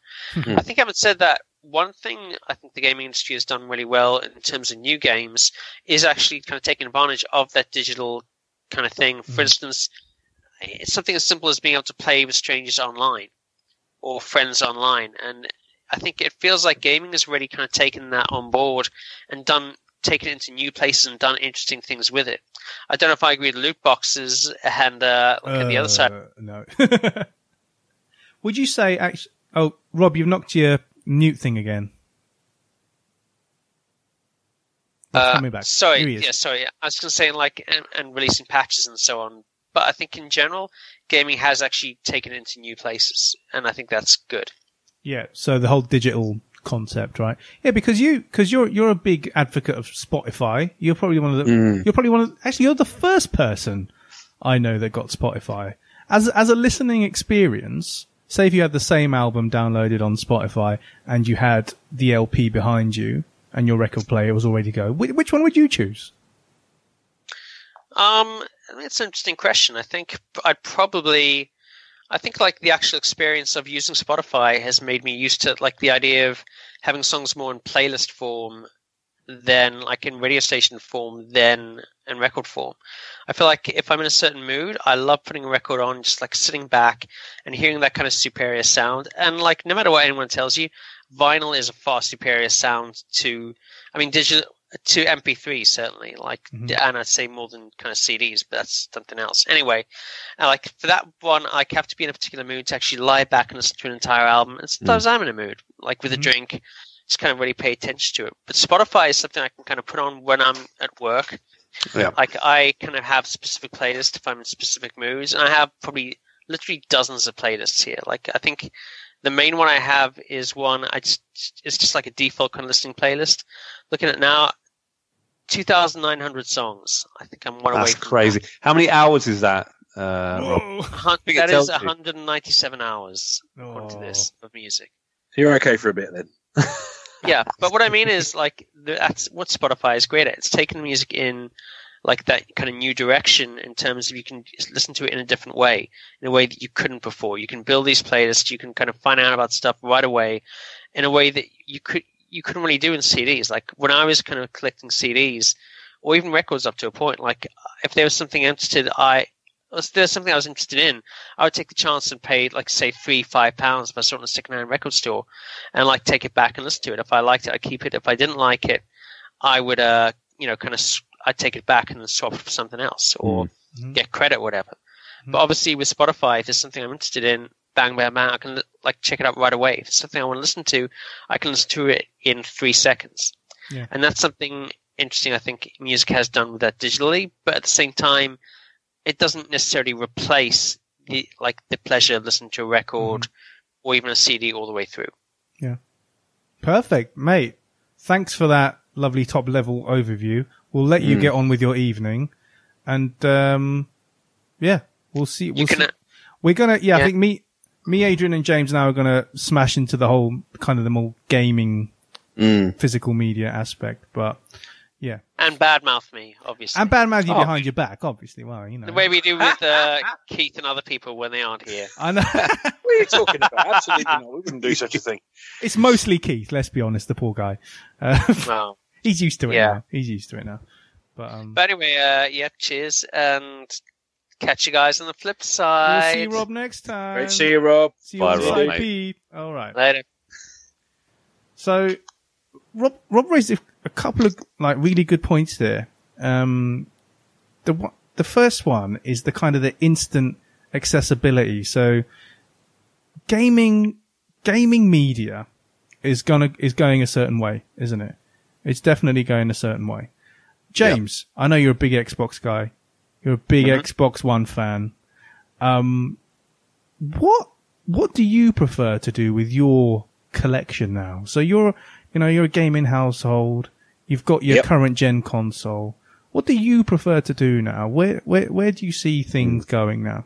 I think having said that, one thing I think the gaming industry has done really well in terms of new games is actually kind of taking advantage of that digital kind of thing. For Mhm. instance, it's something as simple as being able to play with strangers online or friends online, and I think it feels like gaming has really kind of taken that on board and done taken it into new places and done interesting things with it. I don't know if I agree with loot boxes and uh, like on the other side. Uh, no. Would you say actually? Oh, Rob, you've knocked your mute thing again. Uh, coming back. Sorry, yeah, sorry. I was going to say like and, and releasing patches and so on. But I think in general, gaming has actually taken it into new places, and I think that's good. Yeah, so the whole digital concept, right? Yeah, because you because you're you're a big advocate of Spotify. You're probably one of the Mm. you're probably one of actually you're the first person I know that got Spotify as as a listening experience. Say if you had the same album downloaded on Spotify and you had the LP behind you and your record player was all ready to go, which, which one would you choose? Um, it's an interesting question. I think I'd probably, I think like the actual experience of using Spotify has made me used to like the idea of having songs more in playlist form than like in radio station form, then in record form. I feel like if I'm in a certain mood, I love putting a record on, just like sitting back and hearing that kind of superior sound. And like no matter what anyone tells you, vinyl is a far superior sound to, I mean, digital to MP3 certainly. Like, Mhm. and I'd say more than kind of CDs, but that's something else. Anyway, uh, like for that one, I have to be in a particular mood to actually lie back and listen to an entire album. And sometimes I'm in a mood, like with a drink, just kind of really pay attention to it. But Spotify is something I can kind of put on when I'm at work. Yeah. Like I kind of have specific playlists if I'm in specific moods, and I have probably literally dozens of playlists here. Like I think the main one I have is one I just it's just like a default kind of listening playlist. Looking at now, two thousand nine hundred songs. I think I'm one away. That's from crazy. How many hours is that, uh, Rob? Whoa. that. Hun- think it that tells is you. 197 hours according to Oh. this of music. You're okay for a bit then. yeah, but what I mean is like that's what Spotify is great at. It's taking music in like that kind of new direction in terms of you can listen to it in a different way, in a way that you couldn't before. You can build these playlists, you can kind of find out about stuff right away in a way that you could you couldn't really do in CDs. Like when I was kind of collecting CDs or even records up to a point, like if there was something interested I if there's something I was interested in, I would take the chance and pay like say three, five pounds if I saw it in a secondhand record store and like take it back and listen to it. If I liked it, I'd keep it. If I didn't like it, I would, uh, you know, kind of, I'd take it back and then swap it for something else or Mhm. get credit, or whatever. Mhm. But obviously, with Spotify, if there's something I'm interested in, bang, bang, bang, I can like check it out right away. If it's something I want to listen to, I can listen to it in three seconds. Yeah. And that's something interesting. I think music has done with that digitally, but at the same time, it doesn't necessarily replace the like the pleasure of listening to a record Mm-hmm. or even a CD all the way through. Yeah. Perfect, mate. Thanks for that lovely top level overview. We'll let you Mm. get on with your evening, and um, yeah, we'll see. We'll You can, see. We're gonna, yeah, I think me, me, Adrian, and James now are gonna smash into the whole kind of the more gaming, physical media aspect. But yeah, and badmouth me, obviously. and badmouth you Oh. behind your back, obviously. Well, you know, the way we do with uh, Keith and other people when they aren't here. I know What are you talking about? Absolutely not. We wouldn't do such a thing. it's mostly Keith. Let's be honest, the poor guy. Uh, Well, he's used to it Yeah. now. He's used to it now. But um, but anyway, uh, yeah, cheers, and catch you guys on the flip we'll side. see you Rob next time. Great to see you, Rob. See you Bye, Rob, mate. All right. Later. So, Rob, Rob raised a, a couple of like really good points there. Um, the the first one is the kind of the instant accessibility. So, gaming gaming media is gonna is going a certain way, isn't it? It's definitely going a certain way. James, I know you're a big Xbox guy. You're a big Mhm. Xbox One fan. Um, what what do you prefer to do with your collection now? So you're you know you're a gaming household. You've got your Yep. current gen console. What do you prefer to do now? Where where where do you see things going now?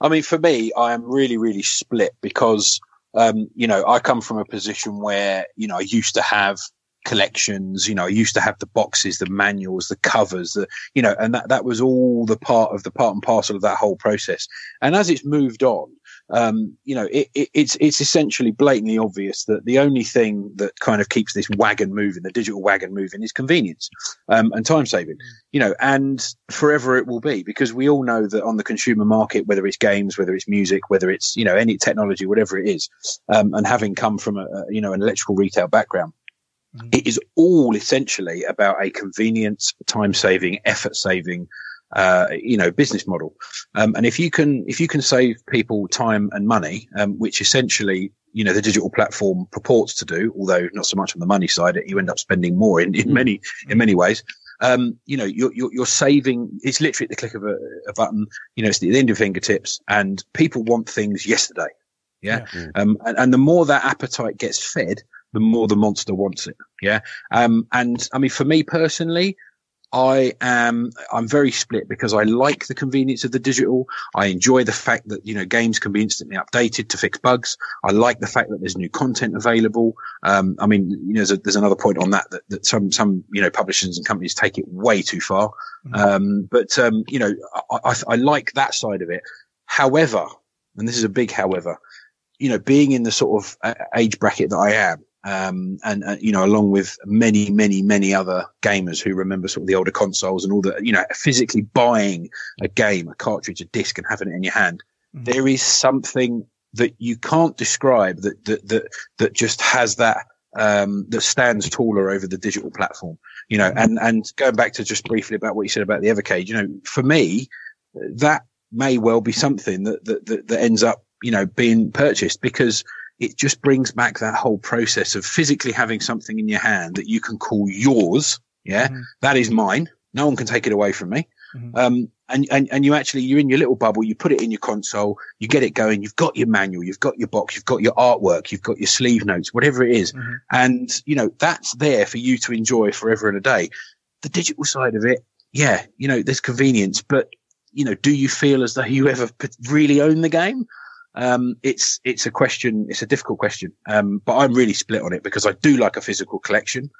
I mean, for me, I am really, really split because, um, you know, I come from a position where, you know, I used to have collections, you know, I used to have the boxes, the manuals, the covers, the, you know, and that, that was all the part of the part and parcel of that whole process. And as it's moved on, um, you know, it, it, it's, it's essentially blatantly obvious that the only thing that kind of keeps this wagon moving, the digital wagon moving is convenience, um, and time saving you know, and forever it will be because we all know that on the consumer market, whether it's games, whether it's music, whether it's, you know, any technology, whatever it is, um, and having come from a, a, you know, an electrical retail background. It is all essentially about a convenience, time saving, effort saving, uh, you know, business model. Um, and if you can, if you can save people time and money, um, which essentially, you know, the digital platform purports to do, although not so much on the money side, you end up spending more in, in Mm. many, in many ways. Um, you know, you're, you're, you're saving, it's literally at the click of a, a button, you know, it's at the end of fingertips and people want things yesterday. Yeah. Yeah. Um, and, and the more that appetite gets fed, the more the monster wants it. Yeah. Um, and I mean, for me personally, I am, I'm very split because I like the convenience of the digital. I enjoy the fact that, you know, games can be instantly updated to fix bugs. I like the fact that there's new content available. Um, I mean, you know, there's, a, there's another point on that, that, that some, some, you know, publishers and companies take it way too far. Mhm. Um, but, um, you know, I, I, I like that side of it. However, and this is a big however, you know, being in the sort of uh, age bracket that I am, Um, and, uh, you know, along with many, many, many other gamers who remember sort of the older consoles and all the, you know, physically buying a game, a cartridge, a disc and having it in your hand. Mhm. There is something that you can't describe that, that, that, that just has that, um, that stands taller over the digital platform, you know, and, and going back to just briefly about what you said about the Evercade, you know, for me, that may well be something that, that, that, that ends up, you know, being purchased because it just brings back that whole process of physically having something in your hand that you can call yours. Yeah. Mhm. That is mine. No one can take it away from me. Mhm. Um, and, and, and you actually, you're in your little bubble, you put it in your console, you get it going, you've got your manual, you've got your box, you've got your artwork, you've got your sleeve notes, whatever it is. Mhm. And, you know, that's there for you to enjoy forever and a day. The digital side of it, yeah, you know, there's convenience, but, you know, do you feel as though you ever really own the game? Um, it's, it's a question, it's a difficult question. Um, but I'm really split on it because I do like a physical collection.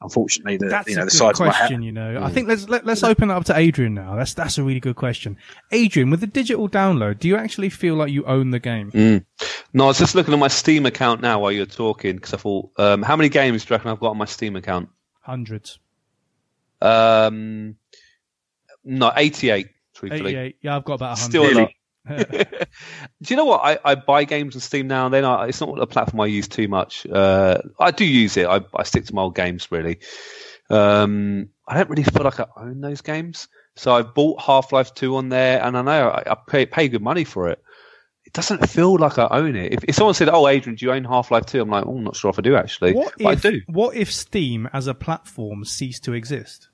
Unfortunately, the, That's you know, a the good size of my question. hat. You know, I think let's let, let's open that up to Adrian now. That's that's a really good question. Adrian, with the digital download, do you actually feel like you own the game? Mm. No, I was just looking at my Steam account now while you were talking because I thought, um, how many games do you reckon I've got on my Steam account? Hundreds, Um, no, 88, truthfully. eighty-eight. Yeah, I've got about a Still a lot. do you know what? I, I buy games on Steam now and then. I, it's not a platform I use too much. Uh, I do use it. I, I stick to my old games really. Um, I don't really feel like I own those games. So I bought Half Life 2 on there and I know I, I pay, pay good money for it. It doesn't feel like I own it. If, if someone said, Oh, Adrian, do you own Half Life 2? I'm like, Oh, I'm not sure if I do actually. What but if I do. what if Steam as a platform ceased to exist?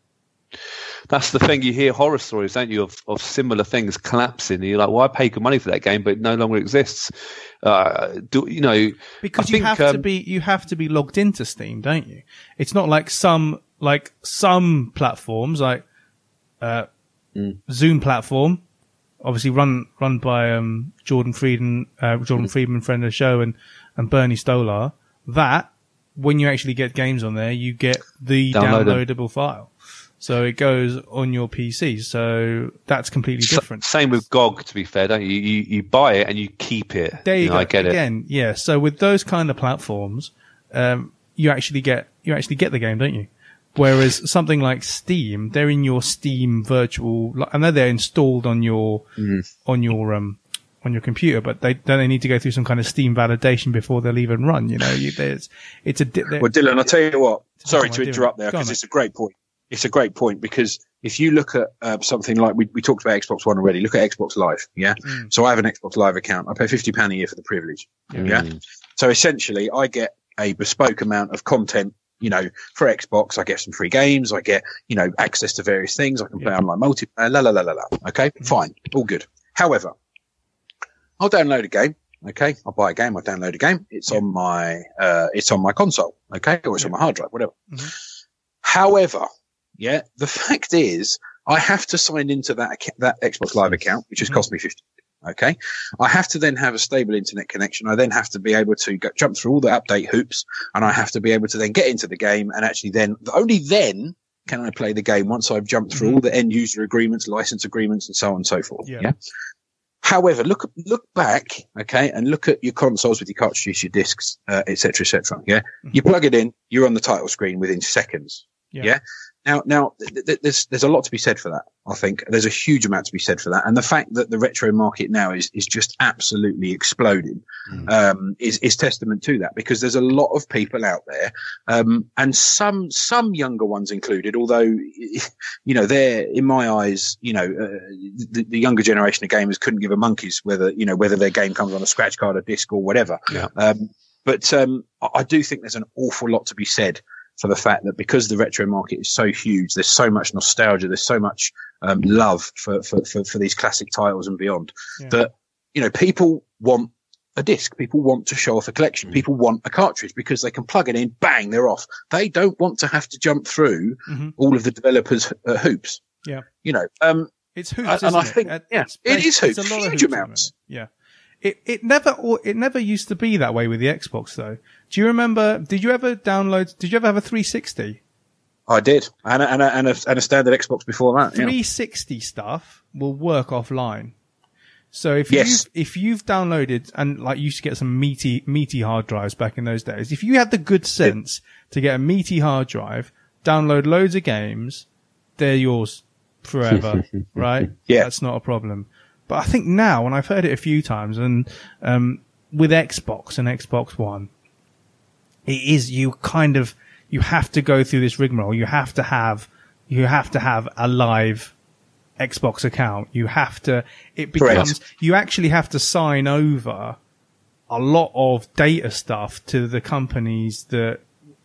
That's the thing. You hear horror stories, don't you, of, of similar things collapsing. You're like, well, I paid good money for that game, but it no longer exists. Uh, do you know? Because I you think, have to um, be you have to be logged into Steam, don't you? It's not like some like some platforms like uh, Mm. Zoom platform, obviously run run by um, Jordan Freeman, uh, Jordan Mm. Freeman, friend of the show, and and Bernie Stolar. That when you actually get games on there, you get the Download them. downloadable file. So it goes on your PC. So that's completely S- different. Same with GOG, to be fair, don't you? You, you buy it and you keep it. There you, know, go. I get it. Again, yeah. So with those kind of platforms, um, you actually get you actually get the game, don't you? Whereas something like Steam, they're in your Steam virtual. like, I know they're installed on your Mm. on your um on your computer, but they don't they need to go through some kind of Steam validation before they'll even run. You know, you, there's it's a di- Well, Dylan, I'll tell you what. Sorry am to interrupt there because it's a great point. It's a great point because if you look at uh, something like we, we talked about Xbox One already, look at Xbox Live. Yeah. Mm. So I have an Xbox Live account. I pay fifty pound a year for the privilege. Yeah. Mm. So essentially, I get a bespoke amount of content. You know, for Xbox, I get some free games. I get you know access to various things. I can play Yeah. online multiplayer. La la la la la. Okay, fine, all good. However, I'll download a game. Okay, I'll buy a game. I download a game. It's on my uh, it's on my console. Okay, or it's on my hard drive, whatever. Mhm. However, yeah, the fact is, I have to sign into that that Xbox Live account, which has Mhm. cost me fifty. Okay, I have to then have a stable internet connection. I then have to be able to go, jump through all the update hoops, and I have to be able to then get into the game and actually then only then can I play the game once I've jumped through Mhm. all the end user agreements, license agreements, and so on and so forth. Yeah. yeah? However, look look back, okay, and look at your consoles with your cartridges, your discs, uh, etc. cetera, et cetera. Yeah, Mhm. you plug it in, you're on the title screen within seconds. Yeah. Yeah. Now, now, th- th- there's there's a lot to be said for that. I think there's a huge amount to be said for that, and the fact that the retro market now is is just absolutely exploding Mm. um, is is testament to that. Because there's a lot of people out there, um, and some some younger ones included. Although, you know, they're in my eyes, you know, uh, the, the younger generation of gamers couldn't give a monkey's whether you know whether their game comes on a scratch card, a disc, or whatever. Yeah. Um, but um, I, I do think there's an awful lot to be said for the fact that because the retro market is so huge, there's so much nostalgia, there's so much um, love for, for, for, for these classic titles and beyond Yeah. that, you know, people want a disc. People want to show off a collection. Mm. People want a cartridge because they can plug it in, bang, they're off. They don't want to have to jump through Mhm. all of the developers' uh, hoops. Yeah. You know, um, It's hoops, And- isn't and I it? think- It- yeah, it's it hoops, It's a lot of huge hoops, amounts. Yeah. It it never it never used to be that way with the Xbox though. Do you remember? Did you ever download? Did you ever have a 360? I did. And a, and a, and a, and a standard Xbox before that. Yeah. 360 stuff will work offline. So if Yes. you've, if you've downloaded and like you used to get some meaty, meaty hard drives back in those days, if you had the good sense to get a meaty hard drive, download loads of games, they're yours forever, right? Yeah. That's not a problem. But I think now, and I've heard it a few times, and um, with Xbox and Xbox One, it is you kind of you have to go through this rigmarole. You have to have you have to have a live Xbox account. You have to. It Correct. becomes you actually have to sign over a lot of data stuff to the companies that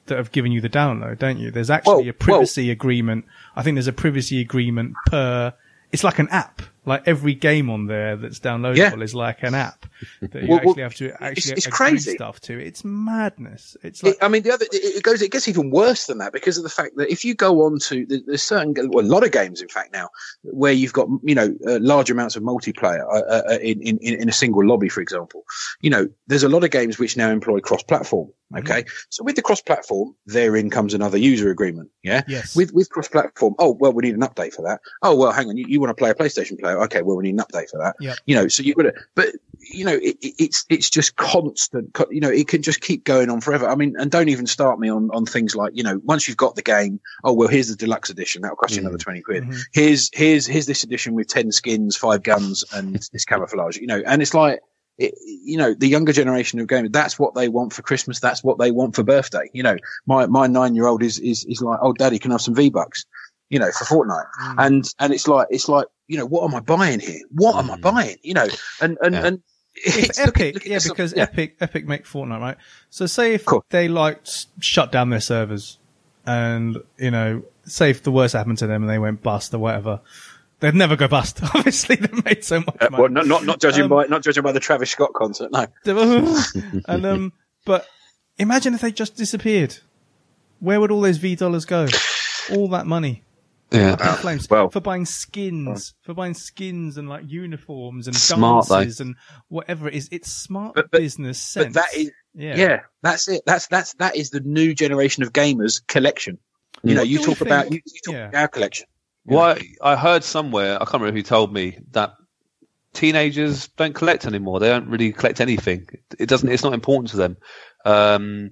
that have given you the download, don't you? There's actually Well, a privacy agreement. I think there's a privacy agreement per. It's like an app. Like every game on there that's downloadable Yeah. is like an app that you Well, well, actually have to actually it's agree crazy. stuff to. It's madness. It's like It, I mean, the other it goes. It gets even worse than that because of the fact that if you go on to there- there's certain well, a lot of games, in fact, now where you've got you know uh, large amounts of multiplayer uh, uh, in, in in a single lobby, for example. You know, there's a lot of games which now employ cross-platform. Okay, so with the cross-platform, therein comes another user agreement. Yeah, yes. with with cross-platform. Oh well, we need an update for that. Oh well, hang on, you, you want to play a PlayStation player? Okay, well we need an update for that. Yep. You know, so you've got to, but you know, it, it- it's it's just constant. You know, it can just keep going on forever. I mean, and don't even start me on on things like you know, once you've got the game. Oh well, here's the deluxe edition. That'll cost you Mm. another twenty quid. Mhm. Here's here's here's this edition with ten skins, five guns, and this camouflage. You know, and it's like. It, you know, the younger generation of gamers, that's what they want for Christmas. That's what they want for birthday. You know, my, my nine year old is, is, is like, oh, daddy, can I have some V bucks? You know, for Fortnite. Mm. And, and it's like, it's like, you know, what am I buying here? What am I Mm. buying? You know, and, and, Yeah. and it's Epic, look at yeah, yourself- because yeah. Epic, Epic make Fortnite, right? So say if Cool. they like shut down their servers, and you know, say if the worst happened to them and they went bust or whatever, they'd never go bust. Obviously, they made so much Uh, money. well, not, not, not judging Um, by, not judging by the Travis Scott concert. No. and um, but imagine if they just disappeared. Where would all those V dollars go? All that money. Yeah. in flames well- for buying skins, for buying skins and like uniforms and Smart, though. dances and whatever it is. It's smart But- but- business sense. But that is, yeah. yeah. that's it. That's, that's, that is the new generation of gamers collection. You know, you talk about, you, you talk yeah. about our collection. Well, I, I heard somewhere, I can't remember who told me that teenagers don't collect anymore. They don't really collect anything. It doesn't. It's not important to them. Um,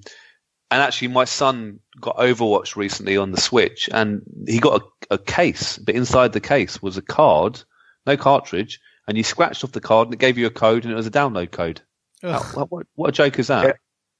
and actually, my son got Overwatch recently on the Switch, and he got a, a case, but inside the case was a card, no cartridge, and you scratched off the card, and it gave you a code, and it was a download code. Ugh. How- what, what a joke is that? Yeah.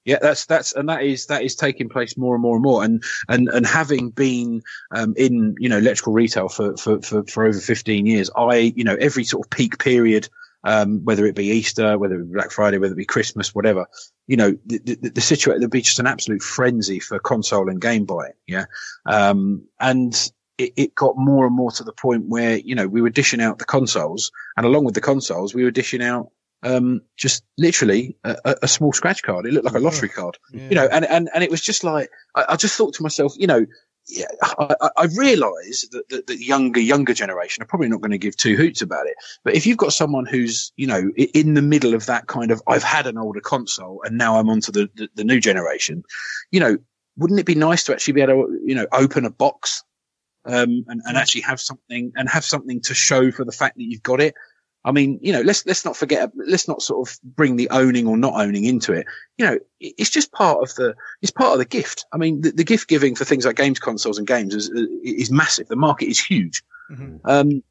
Yeah, that's that's and that is that is taking place more and more and more. And and and having been um, in you know electrical retail for, for for for over fifteen years, I you know every sort of peak period, um, whether it be Easter, whether it be Black Friday, whether it be Christmas, whatever, you know the the, the situation there'd be just an absolute frenzy for console and game buying. Yeah, um, and it, it got more and more to the point where you know we were dishing out the consoles, and along with the consoles, we were dishing out um, just literally a, a, a small scratch card. It looked like a lottery card, Yeah. you know, and, and, and it was just like, I, I just thought to myself, you know, yeah, I, I- realise that the, the younger, younger generation are probably not going to give two hoots about it. But if you've got someone who's, you know, in the middle of that kind of, I've had an older console and now I'm onto the, the, the new generation, you know, wouldn't it be nice to actually be able to, you know, open a box, um, and, and actually have something and have something to show for the fact that you've got it? I mean, you know, let's let's not forget, let's not sort of bring the owning or not owning into it. You know, it's just part of the it's part of the gift. I mean, the, the gift giving for things like games consoles and games is is massive. The market is huge. Mhm. Um,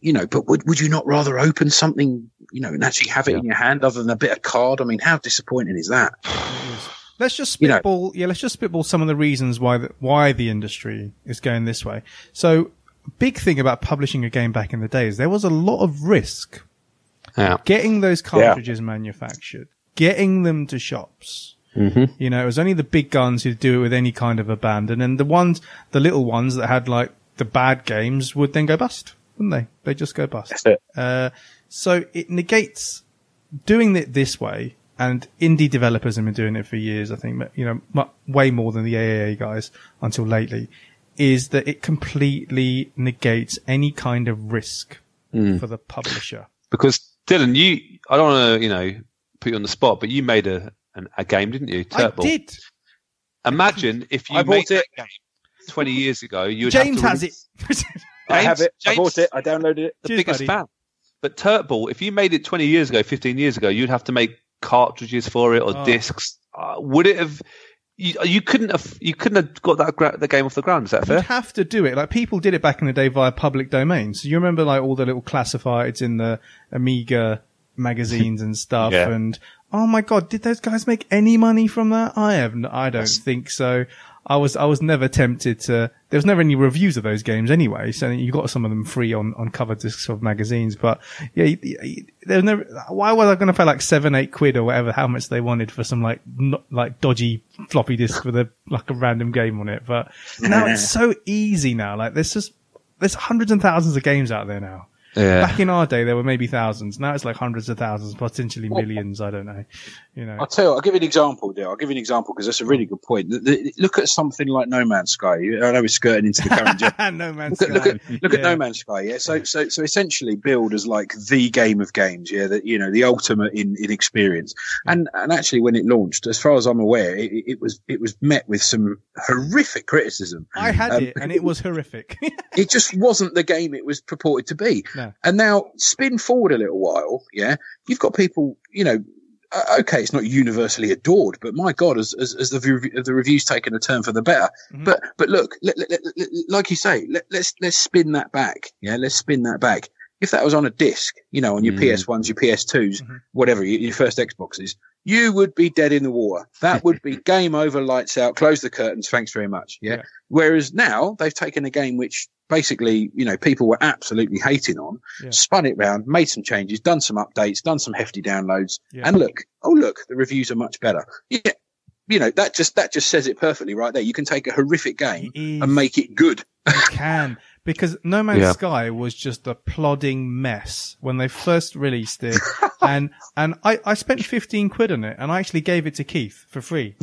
you know, but would would you not rather open something, you know, and actually have it Yeah. in your hand other than a bit of card? I mean, how disappointing is that? Let's just You know- spitball. yeah, let's just spitball some of the reasons why the, why the industry is going this way. So, big thing about publishing a game back in the day is there was a lot of risk Yeah. getting those cartridges manufactured, getting them to shops. Mm-hmm. You know, it was only the big guns who'd do it with any kind of abandon, and the ones, the little ones that had like the bad games would then go bust, wouldn't they? They just go bust. That's it. Uh, so it negates doing it this way, and indie developers have been doing it for years. I think you know way more than the AAA guys until lately. Is that it completely negates any kind of risk Mm. for the publisher? Because Dylan, you, I don't want to, you know, put you on the spot, but you made a an, a game, didn't you? Turtball. I did. Imagine if you I made bought it. that game 20 years ago. You would James have has to it. release- I have James- it. I bought it. I downloaded it. The Cheers, biggest buddy. fan. But Turtball, if you made it 20 years ago, 15 years ago, you'd have to make cartridges for it or Oh. discs. Uh, would it have? You, you couldn't have. You couldn't have got that gra- the game off the ground. Is that fair? You'd have to do it. Like people did it back in the day via public domains. So you remember like all the little classifieds in the Amiga magazines and stuff. Yeah. And oh my god, did those guys make any money from that? I have. n- I don't think so. I was. I was never tempted to. There was never any reviews of those games anyway. So you got some of them free on on cover discs of magazines. But yeah, there's never. Why was I going to pay like seven, eight quid or whatever? How much they wanted for some like not, like dodgy floppy disk with a like a random game on it? But now it's so easy now. Like there's just there's hundreds and thousands of games out there now. Yeah. Back in our day, there were maybe thousands. Now it's like hundreds of thousands, potentially millions. I don't know. You know. I'll tell you, I'll give you an example, dear. I'll give you an example because that's a really good point. The- the- look at something like No Man's Sky. I know we're skirting into the current no man's look at, look at look at No Man's Sky, yeah. So so so essentially, build as like the game of games, yeah. That you know, the ultimate in, in experience. And and actually, when it launched, as far as I'm aware, it, it was it was met with some horrific criticism. I had Um, it, and it was horrific. It just wasn't the game it was purported to be. No. And now spin forward a little while, yeah. You've got people, you know. Uh, okay, it's not universally adored, but my God, as as, as the rev- the reviews taken a turn for the better. Mhm. But but look, let, let, let- like you say, let, let's let's spin that back. Yeah, let's spin that back. If that was on a disc, you know, on your Mm. PS ones, your PS2s, Mhm. whatever, your, your first Xboxes, you would be dead in the water. That would be game over, lights out, close the curtains. Thanks very much. Yeah. Yeah. Whereas now they've taken a game which basically, you know, people were absolutely hating on, Yeah. spun it round, made some changes, done some updates, done some hefty downloads, Yeah. and look, oh look, the reviews are much better. Yeah. You know, that just that just says it perfectly right there. You can take a horrific game and make it good. You can because No Man's Yeah. Sky was just a plodding mess when they first released it, and and I I spent fifteen quid on it, and I actually gave it to Keith for free.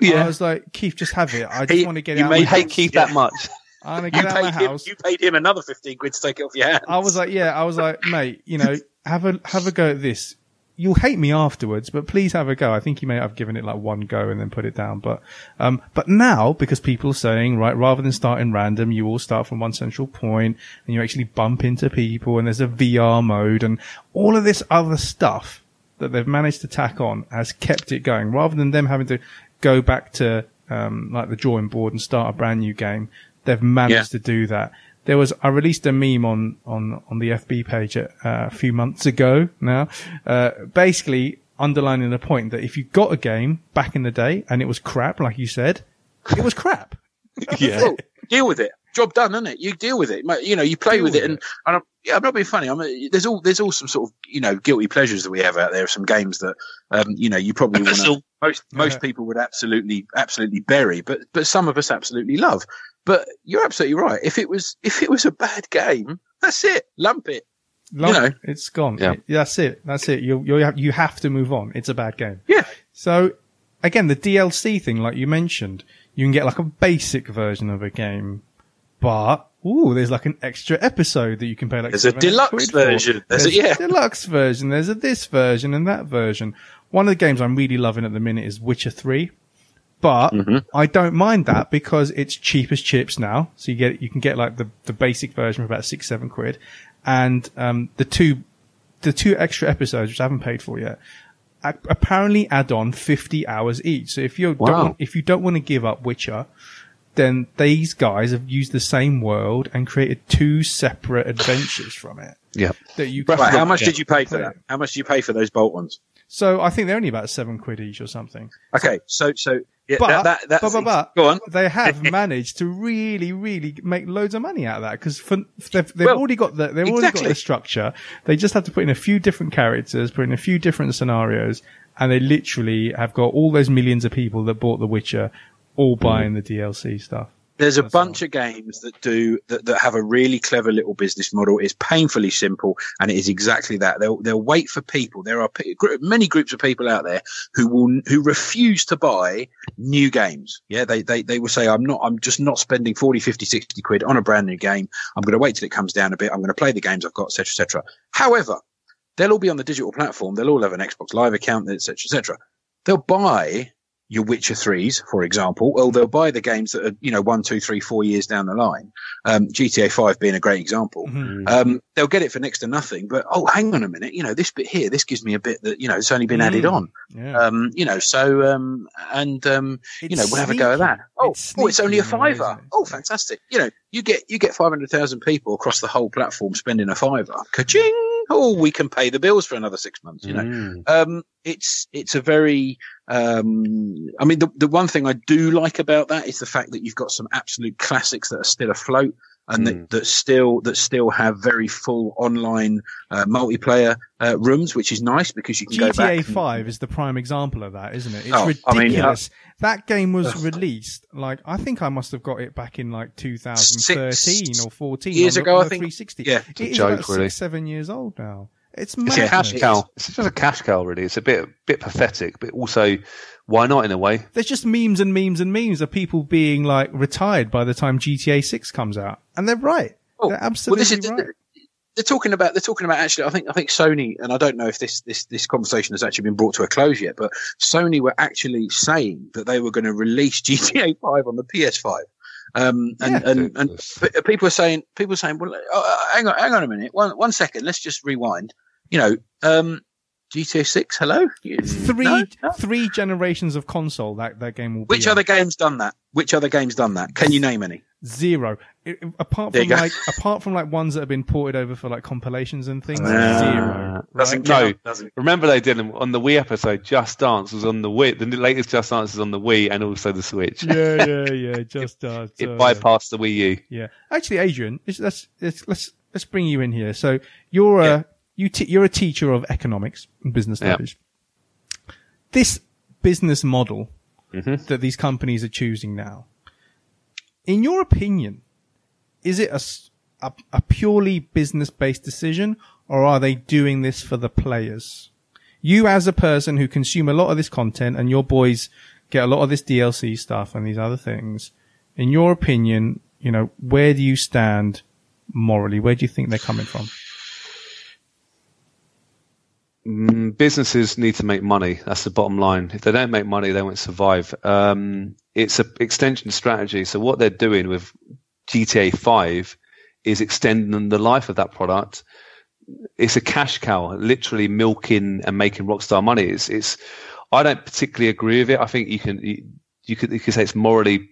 Yeah. I was like, Keith, just have it. I just He- want to get you it out. You my hate house. Keith Yeah. that much. I want to You get it out of paid, my him, house. you paid him another fifteen quid to take it off your hands. I was like, yeah, I was like, mate, you know, have a have a go at this. You'll hate me afterwards, but please have a go. I think you may have given it like one go and then put it down. But um, but now because people are saying right, rather than starting random, you all start from one central point and you actually bump into people and there's a VR mode and all of this other stuff that they've managed to tack on has kept it going. Rather than them having to go back to um, like the drawing board and start a brand new game, they've managed to do that. There was I released a meme on on on the FB page uh, a few months ago now, uh, basically underlining the point that if you got a game back in the day and it was crap, like you said, it was crap. Yeah. Well, deal with it. Job done, isn't it? You deal with it. You know, you play with with it, and, and I'm, yeah, I'm not being funny. I'm there's all there's all some sort of you know guilty pleasures that we have out there. Some games that um, you know you probably want to. Most most Yeah. people would absolutely absolutely bury, but but some of us absolutely love. But you're absolutely right. If it was if it was a bad game, that's it. Lump it. Lump, know. it's gone. Yeah. It- that's it. That's it. You you have, you have to move on. It's a bad game. Yeah. So again, the DLC thing, like you mentioned, you can get like a basic version of a game, but ooh, there's like an extra episode that you can pay like. There's a deluxe quid for. version. There's a- yeah. deluxe version. There's a this version and that version. One of the games I'm really loving at the minute is Witcher Three. But Mm-hmm. I don't mind that because it's cheap as chips now. So you get you can get like the, the basic version for about six seven quid, and um, the two the two extra episodes which I haven't paid for yet apparently add on 50 hours each. So if you Wow. don't want, if you don't want to give up Witcher, then these guys have used the same world and created two separate adventures from it Yeah. that you Right, how much did you pay for that? How much did you pay for those bolt ones? So I think they're only about seven quid each or something. Okay, so so yeah, But, that, that, but, but, but, go on. they have managed to really, really make loads of money out of that because they've, they've Well, already got the they've already got the structure. They just have to put in a few different characters, put in a few different scenarios, and they literally have got all those millions of people that bought The Witcher all mm. buying the DLC stuff. There's a That's bunch of games that do that, that have a really clever little business model. It's painfully simple, and it is exactly that. They'll they'll wait for people. There are gr- many groups of people out there who will who refuse to buy new games. Yeah, they they they will say, "I'm not. I'm just not spending 40, 50, 60 quid on a brand new game. I'm going to wait till it comes down a bit. I'm going to play the games I've got, etc., etc." However, they'll all be on the digital platform. They'll all have an Xbox Live account, etc., etc. They'll buy your Witcher threes, for example, or they'll buy the games that are you know one, two, three, four years down the line. Um, GTA Five being a great example. Mhm. Um, they'll get it for next to nothing. But oh, hang on a minute, you know this bit here, this gives me a bit that you know it's only been added Mm. on. Yeah. Um, you know, so um, and um, you know, we'll have a go at that. Oh, It's oh, it's only a sneaky in a way, fiver. isn't? Oh, fantastic! You know, you get you get five hundred thousand people across the whole platform spending a fiver. Ka-ching! Oh, we can pay the bills for another six months. You know, Mm. um, it's it's a very um, I mean the the one thing I do like about that is the fact that you've got some absolute classics that are still afloat and Mm. that, that still that still have very full online uh, multiplayer uh, rooms, which is nice because you can go back. GTA and- 5 is the prime example of that, isn't it? It's Oh, I mean, ridiculous. that game was Ugh. released, like, I think I must have got it back in like 2013 or 14. years on the- ago, on I think. 360. Yeah. It is joke, about really. six, seven years old now. It's a cash cow. It's just a cash cow, really. It's a bit bit pathetic, but also why not in a way? There's just memes and memes and memes of people being like retired by the time GTA 6 comes out. And they're right. Oh, they're well, absolutely this is right. they're talking about they're talking about actually I think I think Sony and I don't know if this this this conversation has actually been brought to a close yet, but Sony were actually saying that they were going to release GTA 5 on the PS5. Um, and, Yeah. and, and people are saying, people are saying, well, uh, hang on, hang on a minute, one, one second, let's just rewind. You know, um, GTA 6, hello? Three, no? No? three generations of console that, that game will be Which on. other game's done that? Which other game's done that? Can you name any? Zero. It- it- apart from like, apart from like ones that have been ported over for like compilations and things, Uh, zero. Doesn't right? No. doesn't Remember they did them on the Wii episode. Just Dance was on the Wii. The latest Just Dance is on the Wii and also the Switch. yeah, yeah, yeah. Just uh, It uh, bypassed the Wii U. Yeah, actually, Adrian, let's let's let's let's, let's bring you in here. So you're Yeah. a you te- you're a teacher of economics and business Yeah. This business model Mhm. that these companies are choosing now, in your opinion, is it a purely business based decision, or are they doing this for the players? You, as a person who consume a lot of this content, and your boys get a lot of this DLC stuff and these other things, in your opinion, you know, where do you stand morally? Where do you think they're coming from? Mm, businesses need to make money. That's the bottom line. If they don't make money, they won't survive. Um, it's an extension strategy. So what they're doing with GTA 5 is extending the life of that product. It's a cash cow, literally milking and making Rockstar money. It's, it's, I don't particularly agree with it. I think you can, you, you could, you could say it's morally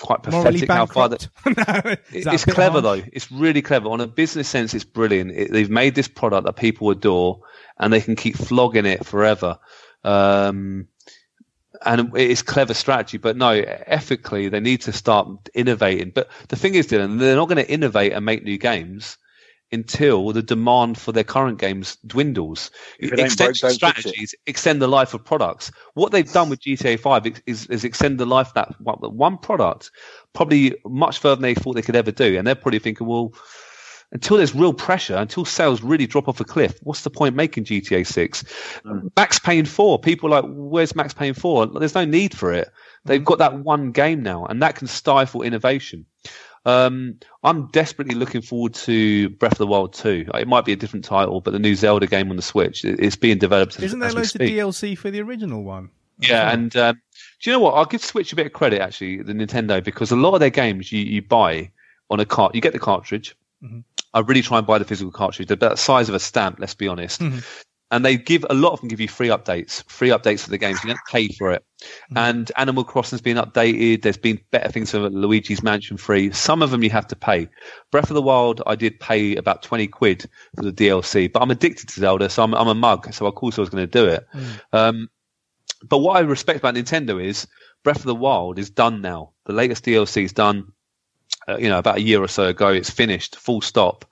quite pathetic how far that? No, it's clever harsh? though. It's really clever. On a business sense, it's brilliant. It, they've made this product that people adore, and they can keep flogging it forever. Um, and it's clever strategy, but no, ethically, they need to start innovating. But the thing is, Dylan, they're not going to innovate and make new games until the demand for their current games dwindles. If it ain't broke, Extension don't fix it. strategies extend the life of products. What they've done with GTA 5 is, is, extend the life of that one, one product probably much further than they thought they could ever do. And they're probably thinking, well, until there's real pressure, until sales really drop off a cliff, what's the point making GTA 6? Hmm. Max Payne 4, people are like, where's Max Payne 4? There's no need for it. They've hmm. got that one game now, and that can stifle innovation. Um, I'm desperately looking forward to Breath of the Wild 2. It might be a different title, but the new Zelda game on the Switch, it's being developed. Isn't there loads of. DLC for the original one? Yeah, and um, do you know what? I'll give Switch a bit of credit actually, the Nintendo, because a lot of their games you, you buy on a cart, you get the cartridge. Mhm. I really try and buy the physical cartridge. They're about the size of a stamp, let's be honest. Mhm. And they give a lot of them give you free updates, free updates for the games. You don't pay for it. Mhm. And Animal Crossing's been updated. There's been better things for Luigi's Mansion free. Some of them you have to pay. Breath of the Wild, I did pay about 20 quid for the DLC, but I'm addicted to Zelda, so I'm, I'm a mug. So of course I was going to do it. Mm. Um, but what I respect about Nintendo is Breath of the Wild is done now. The latest DLC is done. Uh, you know, about a year or so ago, it's finished. Full stop.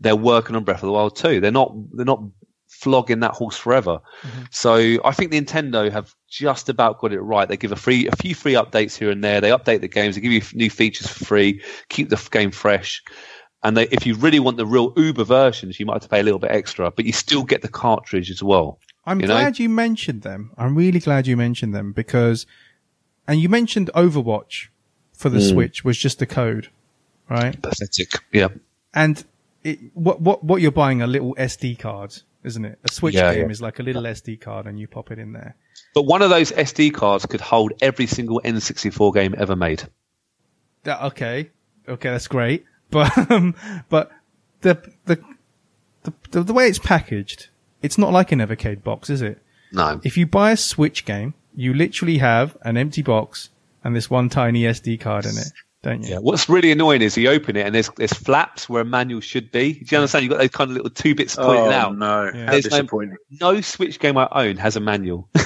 They're working on Breath of the Wild too. They're not. They're not flogging that horse forever. Mhm. So I think Nintendo have just about got it right. They give a free, a few free updates here and there. They update the games. They give you new features for free. Keep the game fresh. And they, if you really want the real Uber versions, you might have to pay a little bit extra, but you still get the cartridge as well. I'm You know? glad you mentioned them. I'm really glad you mentioned them because, and you mentioned Overwatch for the Mm. Switch was just a code, right? Pathetic. Yeah. And it, what what what you're buying are little SD cards, isn't it? A Switch Yeah, game yeah. is like a little SD card, and you pop it in there. But one of those SD cards could hold every single N64 game ever made. That, okay, okay, that's great. But um, but the, the the the the way it's packaged, it's not like an Evercade box, is it? No. If you buy a Switch game, you literally have an empty box and this one tiny SD card in it, don't you? Yeah. What's really annoying is you open it and there's there's flaps where a manual should be. Do you understand? You've got those kind of little two bits pointing Oh out. no, Yeah. how There's no- disappointing! No Switch game I own has a manual.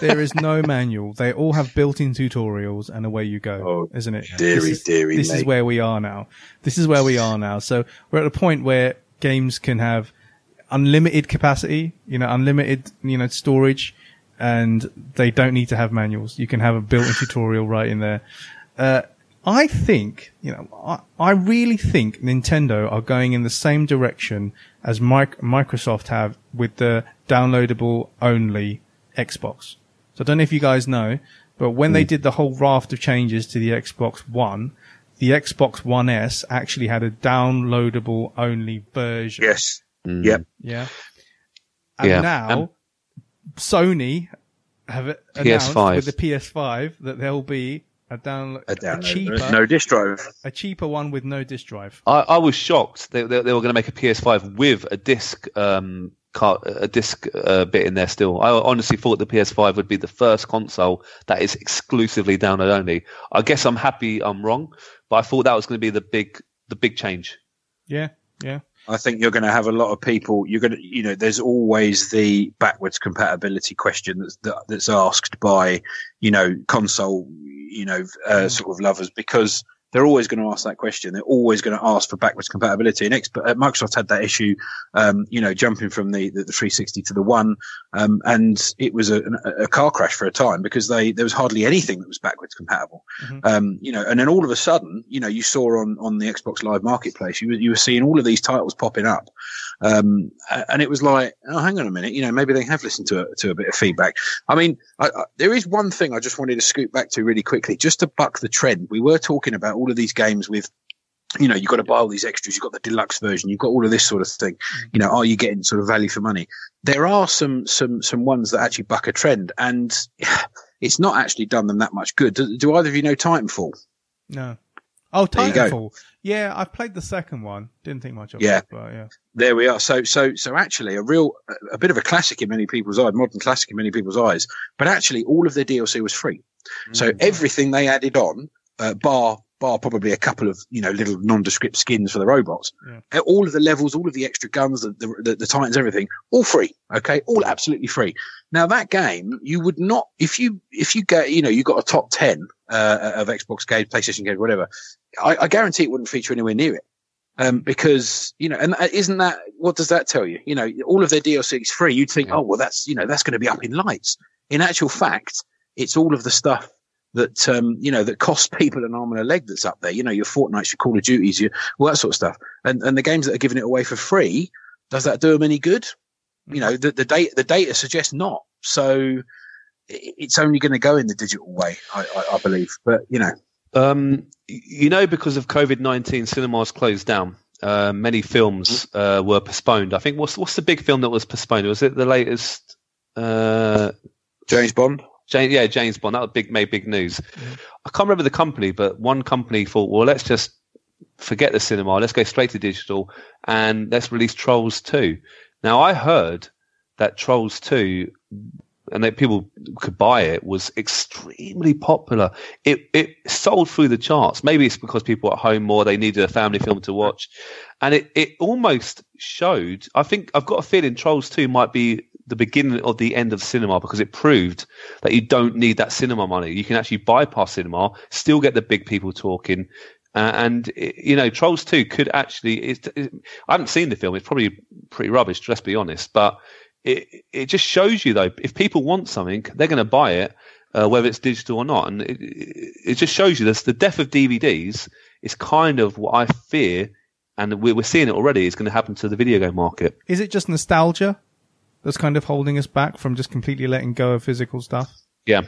There is no manual. They all have built-in tutorials, and away you go, Oh, isn't it? dearie, this is, dearie This is where we are now. This is where we are now. So we're at a point where games can have unlimited capacity, you know, unlimited, you know, storage, and they don't need to have manuals. You can have a built-in tutorial right in there. Uh, I think, you know, I, I really think Nintendo are going in the same direction as Mic- Microsoft have with the downloadable only Xbox. So I don't know if you guys know, but when they did the whole raft of changes to the Xbox One, the Xbox One S actually had a downloadable only version. Yes, Mm. Yep. Yeah. And Yeah. now Um, Sony have announced PS5. with the PS5 that there'll be a download a a, cheaper no disk drive. a cheaper one with no disk drive. I, I was shocked they, they, they were going to make a PS5 with a disc um card, a disc uh, bit in there still. I honestly thought the PS5 would be the first console that is exclusively download only. I guess I'm happy I'm wrong, but I thought that was going to be the big the big change. Yeah, yeah. I think you're going to have a lot of people. You're going to, you know, there's always the backwards compatibility question that's that, that's asked by, you know, console, you know, uh, sort of lovers because they're always going to ask that question. They're always going to ask for backwards compatibility. And Xbox, uh, Microsoft had that issue, um, you know, jumping from the, the, the 360 to the one, um, and it was a, a car crash for a time because they there was hardly anything that was backwards compatible. Mhm. Um, you know, and then all of a sudden, you know, you saw on on the Xbox Live Marketplace, you were, you were seeing all of these titles popping up, um, and it was like, oh, hang on a minute, you know, maybe they have listened to a, to a bit of feedback. I mean, I, I, there is one thing I just wanted to scoot back to really quickly, just to buck the trend. We were talking about all of these games with you know, you've got to buy all these extras. You've got the deluxe version. You've got all of this sort of thing. You know, are you getting sort of value for money? There are some, some, some ones that actually buck a trend and it's not actually done them that much good. Do, do either of you know Titanfall? No. Oh. Titanfall. Yeah, I played the second one. Didn't think much of Yeah. it, but yeah. There we are. So, so, so actually a real, a bit of a classic in many people's eyes, modern classic in many people's eyes, but actually all of their DLC was free. So everything they added on, uh, bar, bar probably a couple of, you know, little nondescript skins for the robots, Yeah. Uh, all of the levels, all of the extra guns, the, the, the, Titans, everything, all free. Okay. All absolutely free. Now that game, you would not, if you, if you get, you know, you got a top 10, uh, of Xbox games, PlayStation games, whatever, I, I guarantee it wouldn't feature anywhere near it. Um, because, you know, and uh, isn't that, what does that tell you? You know, all of their DLC is free. You'd think, Yeah. oh, well, that's, you know, that's going to be up in lights. In actual fact, it's all of the stuff that, um, you know, that costs people an arm and a leg that's up there. You know, your Fortnites, your Call of Duties, your, all that sort of stuff. And, and the games that are giving it away for free, does that do them any good? You know, the, the data, the data suggests not. So it's only going to go in the digital way, I, I, I believe. But, you know, Um, you know, because of COVID nineteen, cinemas closed down. Uh, many films uh, were postponed. I think what's what's the big film that was postponed? Was it the latest? Uh, James Bond. James, yeah, James Bond. That big, made big news. I can't remember the company, but one company thought, well, let's just forget the cinema. Let's go straight to digital and let's release Trolls 2. Now, I heard that Trolls 2 and that people could buy it was extremely popular. It it sold through the charts. Maybe it's because people at home more, they needed a family film to watch. And it, it almost showed I think I've got a feeling Trolls 2 might be the beginning of the end of cinema because it proved that you don't need that cinema money. You can actually bypass cinema, still get the big people talking. Uh, and you know, Trolls Two could actually. It's, it, I haven't seen the film. It's probably pretty rubbish. Let's be honest. But it it just shows you though, if people want something, they're going to buy it, uh, whether it's digital or not. And it, it it just shows you this. The death of DVDs is kind of what I fear, and we're, we're seeing it already. Is going to happen to the video game market. Is it just nostalgia that's kind of holding us back from just completely letting go of physical stuff? Yeah,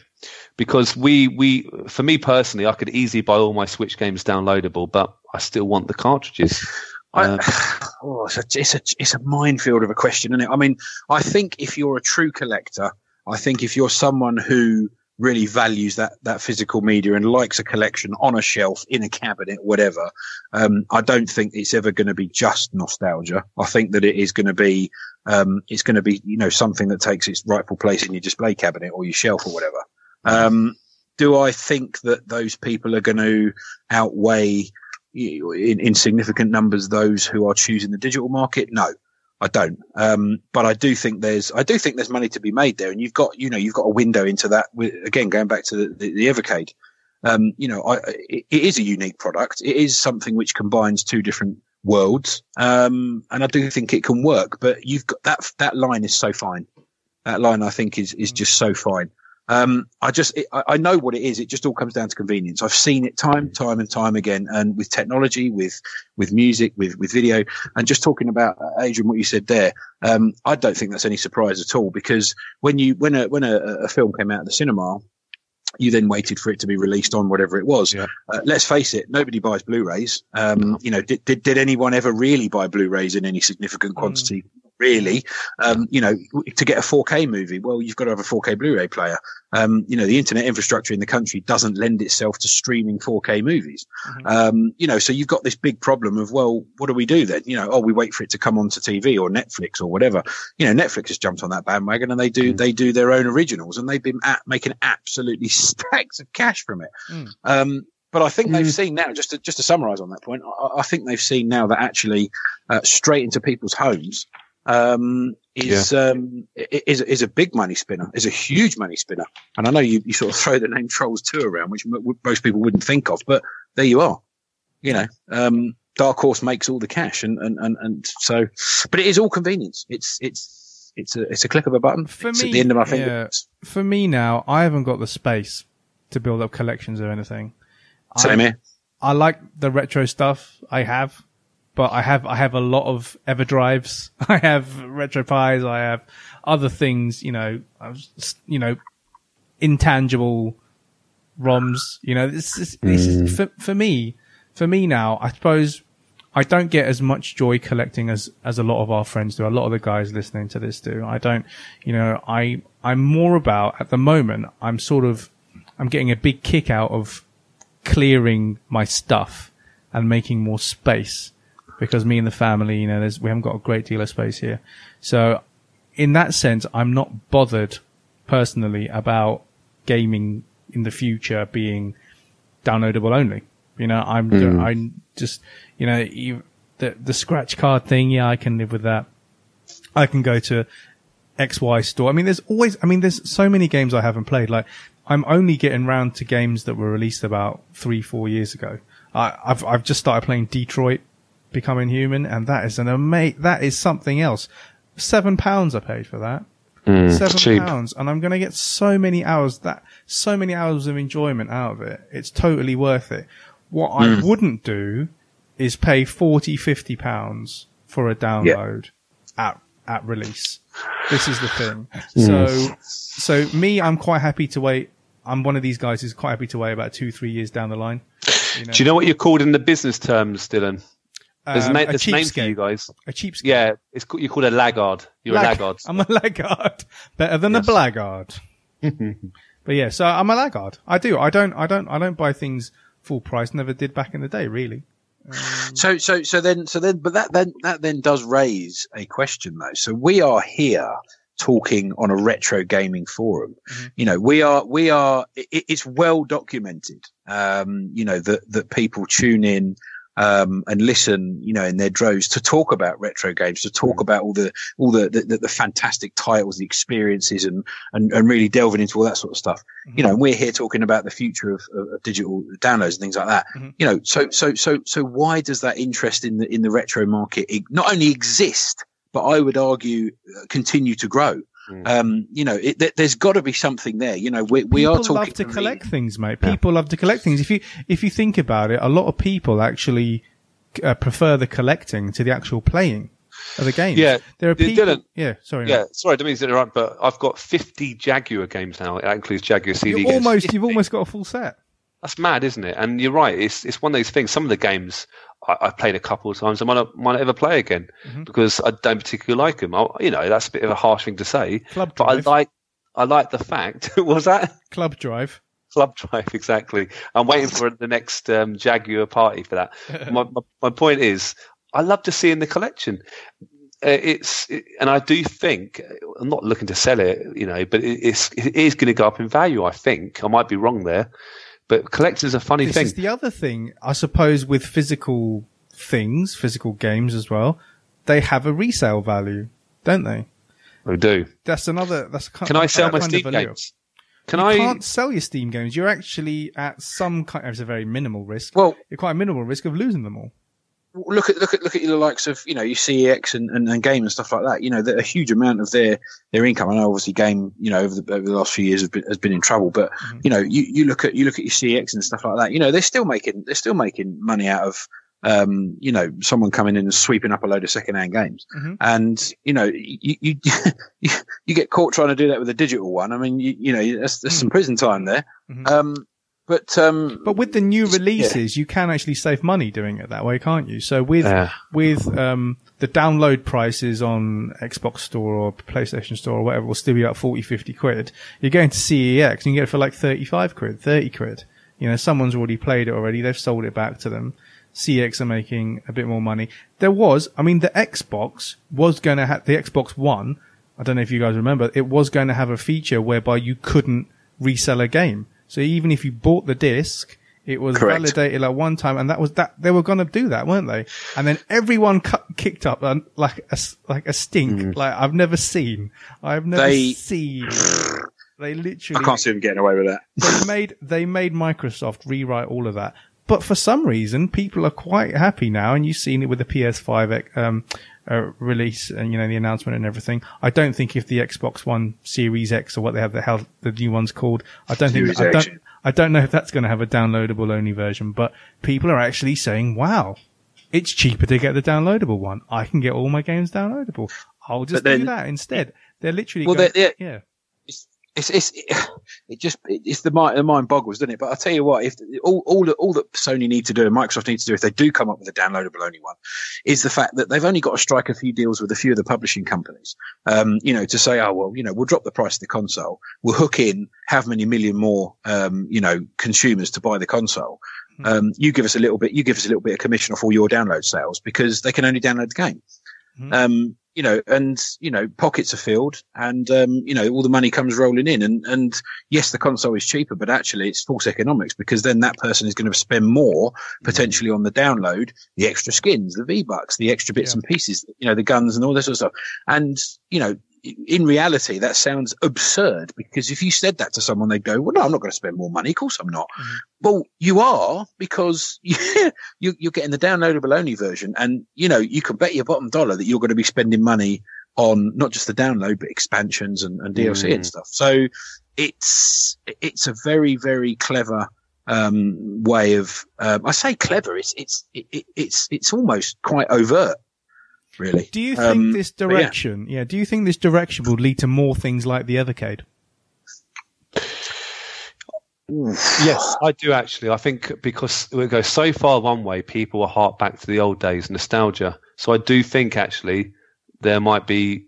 because we we for me personally, I could easily buy all my Switch games downloadable, but I still want the cartridges. Uh, I, oh, it's a, it's a it's a minefield of a question, isn't it? I mean, I think if you're a true collector, I think if you're someone who really values that that physical media and likes a collection on a shelf in a cabinet whatever um, i don't think it's ever going to be just nostalgia. I think that it is going to be um, it's going to be you know something that takes its rightful place in your display cabinet or your shelf or whatever. Um, do i think that those people are going to outweigh in, in significant numbers those who are choosing the digital market? No I don't. Um, but I do think there's, I do think there's money to be made there. And you've got, you know, you've got a window into that. Again, going back to the, the, the Evercade, um, you know, I, it, it is a unique product. It is something which combines two different worlds. Um, and I do think it can work, but you've got that, that line is so fine. That line, I think is, is just so fine. Um, I just, it, I know what it is. It just all comes down to convenience. I've seen it time, time and time again. And with technology, with, with music, with, with video and just talking about uh, Adrian, what you said there. Um, I don't think that's any surprise at all because when you, when a, when a, a film came out of the cinema, you then waited for it to be released on whatever it was. Yeah. Uh, let's face it, nobody buys Blu-rays. Um, you know, did, did, did anyone ever really buy Blu-rays in any significant quantity? Really, um, you know, to get a 4K movie, well, you've got to have a 4K Blu-ray player. Um, you know, the internet infrastructure in the country doesn't lend itself to streaming 4K movies. Um, you know, so you've got this big problem of, well, what do we do then? You know, oh, we wait for it to come onto TV or Netflix or whatever. You know, Netflix has jumped on that bandwagon and they do, they do their own originals and they've been at, making absolutely stacks of cash from it. Um, but I think they've seen now, just to, just to summarize on that point, I, I think they've seen now that actually, uh, straight into people's homes, um, is, um, is, is a big money spinner, is a huge money spinner. And I know you, you sort of throw the name Trolls 2 around, which m- most people wouldn't think of, but there you are. You know, um, Dark Horse makes all the cash and, and, and, and so, but it is all convenience. It's, it's, it's a, it's a click of a button. For it's me, at the end of my yeah. For me now, I haven't got the space to build up collections or anything. Same I, here. I like the retro stuff I have, but I have I have a lot of EverDrives. I have RetroPies. I have other things. You know, I was, you know, intangible ROMs. You know, this is, this is mm. for for me. For me now, I suppose I don't get as much joy collecting as as a lot of our friends do. A lot of the guys listening to this do. I don't. You know, I I'm more about at the moment. I'm sort of I'm getting a big kick out of clearing my stuff and making more space because me and the family, you know, there's, we haven't got a great deal of space here. So in that sense, I'm not bothered personally about gaming in the future being downloadable only. You know, I'm, hmm. I'm just, you know, you, the, the scratch card thing. Yeah, I can live with that. I can go to XY store. I mean, there's always, I mean, there's so many games I haven't played. Like, I'm only getting round to games that were released about three, four years ago. I, I've, I've just started playing Detroit Becoming Human, and that is an ama- that is something else. Seven pounds I paid for that. Mm, Seven cheap. pounds, and I'm going to get so many hours that so many hours of enjoyment out of it. It's totally worth it. What I mm. wouldn't do is pay 40, 50 pounds for a download at at release. This is the thing. Mm. So, so me, I'm quite happy to wait. I'm one of these guys who's quite happy to wait about two, three years down the line. You know, Do you know what you're called in the business terms, Dylan? There's, Um, a, na- a there's a name for you guys. a cheapskate. Yeah, it's called, you're called a laggard. You're Lag- a laggard. I'm a laggard. Better than Yes. a blackguard. but yeah, so I'm a laggard. I do. I don't. I don't. I don't buy things full price. Never did back in the day, really. So, so, so then, so then, but that then, that then does raise a question though. So we are here talking on a retro gaming forum. You know, we are, we are, it, it's well documented, um, you know, that, that people tune in, um, and listen, you know, in their droves to talk about retro games, to talk about all the, all the, the, the, fantastic titles, the experiences and, and, and really delving into all that sort of stuff. You know, we're here talking about the future of, of, of digital downloads and things like that. You know, so, so, so, so why does that interest in the, in the retro market not only exist, but I would argue uh, continue to grow? Um, you know, it, there, there's got to be something there. You know, we, we people are talking love to collect things, mate. People love to collect things. If you if you think about it, a lot of people actually uh, prefer the collecting to the actual playing of the game. Yeah, there are people. Dylan, yeah, sorry. Yeah, mate. sorry, I don't mean to interrupt, but I've got 50 Jaguar games now. That includes Jaguar CD You're games. almost. You've almost got a full set. That's mad, isn't it? And you're right. It's it's one of those things. Some of the games I, I've played a couple of times. I might not, might not ever play again Mm-hmm. because I don't particularly like them. I, you know, that's a bit of a harsh thing to say. Club but I Drive. like I like the fact was that Club Drive. Club Drive exactly. I'm waiting for the next um, Jaguar party for that. my, my, my point is, I love to see in the collection. Uh, it's it, and I do think I'm not looking to sell it, you know, but it, it's it is going to go up in value. I think I might be wrong there, but collectors are funny This thing. is the other thing, I suppose, with physical things, physical games as well. They have a resale value, don't they? They do. That's another. That's a kind Can I sell my Steam games? Can you I? can't sell your Steam games. You're actually at some kind. It's a very minimal risk. Well, You're quite a minimal risk of losing them all. Look at look at look at the likes of you know you CEX and, and, and game and stuff like that. You know, that a huge amount of their their income. I know obviously game you know over the, over the last few years has been, has been in trouble, but Mhm. you know you, you look at you look at your CEX and stuff like that. You know, they're still making they're still making money out of um, you know someone coming in and sweeping up a load of second hand games. Mhm. And you know you, you you get caught trying to do that with a digital one. I mean you, you know there's, there's some prison time there. Mhm. Um, but um, But with the new Yeah. releases, you can actually save money doing it that way, can't you? So with Yeah. with um, the download prices on Xbox Store or PlayStation Store or whatever will still be about 40, 50 quid. You're going to CEX and you get it for like 35 quid, 30 quid. You know, someone's already played it already. They've sold it back to them. CEX are making a bit more money. There was, I mean, the Xbox was going to have, the Xbox One, I don't know if you guys remember, it was going to have a feature whereby you couldn't resell a game. So even if you bought the disc, it was Correct. validated like one time, and that was that they were going to do that, weren't they? And then everyone cut, kicked up um, like a like a stink, like I've never seen. I've never They- seen. They literally. I can't see them getting away with that. they made they made Microsoft rewrite all of that. But for some reason, people are quite happy now, and you've seen it with the PS5 um, uh, release and you know the announcement and everything. I don't think if the Xbox One Series X or what they have the hell the new one's called, I don't Series think I don't I don't know if that's going to have a downloadable only version. But people are actually saying, "Wow, it's cheaper to get the downloadable one. I can get all my games downloadable. I'll just then- do that instead." They're literally Well, going, they're- yeah. It's it's it just it's the mind the mind boggles, doesn't it? But I'll tell you what, if all all that all that Sony need to do and Microsoft need to do if they do come up with a downloadable only one, is the fact that they've only got to strike a few deals with a few of the publishing companies. Um, you know, to say, oh well, you know, we'll drop the price of the console, we'll hook in how many million more, um, you know, consumers to buy the console. Um, you give us a little bit, you give us a little bit of commission off all your download sales because they can only download the game. Mhm. Um, you know, and you know, pockets are filled, and um, you know, all the money comes rolling in, and and yes, the console is cheaper, but actually it's false economics because then that person is going to spend more potentially on the download, the extra skins, the V bucks, the extra bits Yeah. and pieces, you know, the guns and all this sort of stuff. And you know, in reality, that sounds absurd because if you said that to someone, they'd go, "Well, no, I'm not going to spend more money. Of course, I'm not." Mhm. Well, you are because you, you're getting the downloadable only version, and you know you can bet your bottom dollar that you're going to be spending money on not just the download but expansions and, and DLC and Mm. stuff. So it's it's a very very clever um, way of um, I say clever. It's it's it, it, it's it's almost quite overt, really. Do you think Um, this but yeah. direction, yeah. do you think this direction will lead to more things like the Evercade? Yes, I do actually. I think because it goes so far one way, people will hark back to the old days, nostalgia. So I do think actually there might be,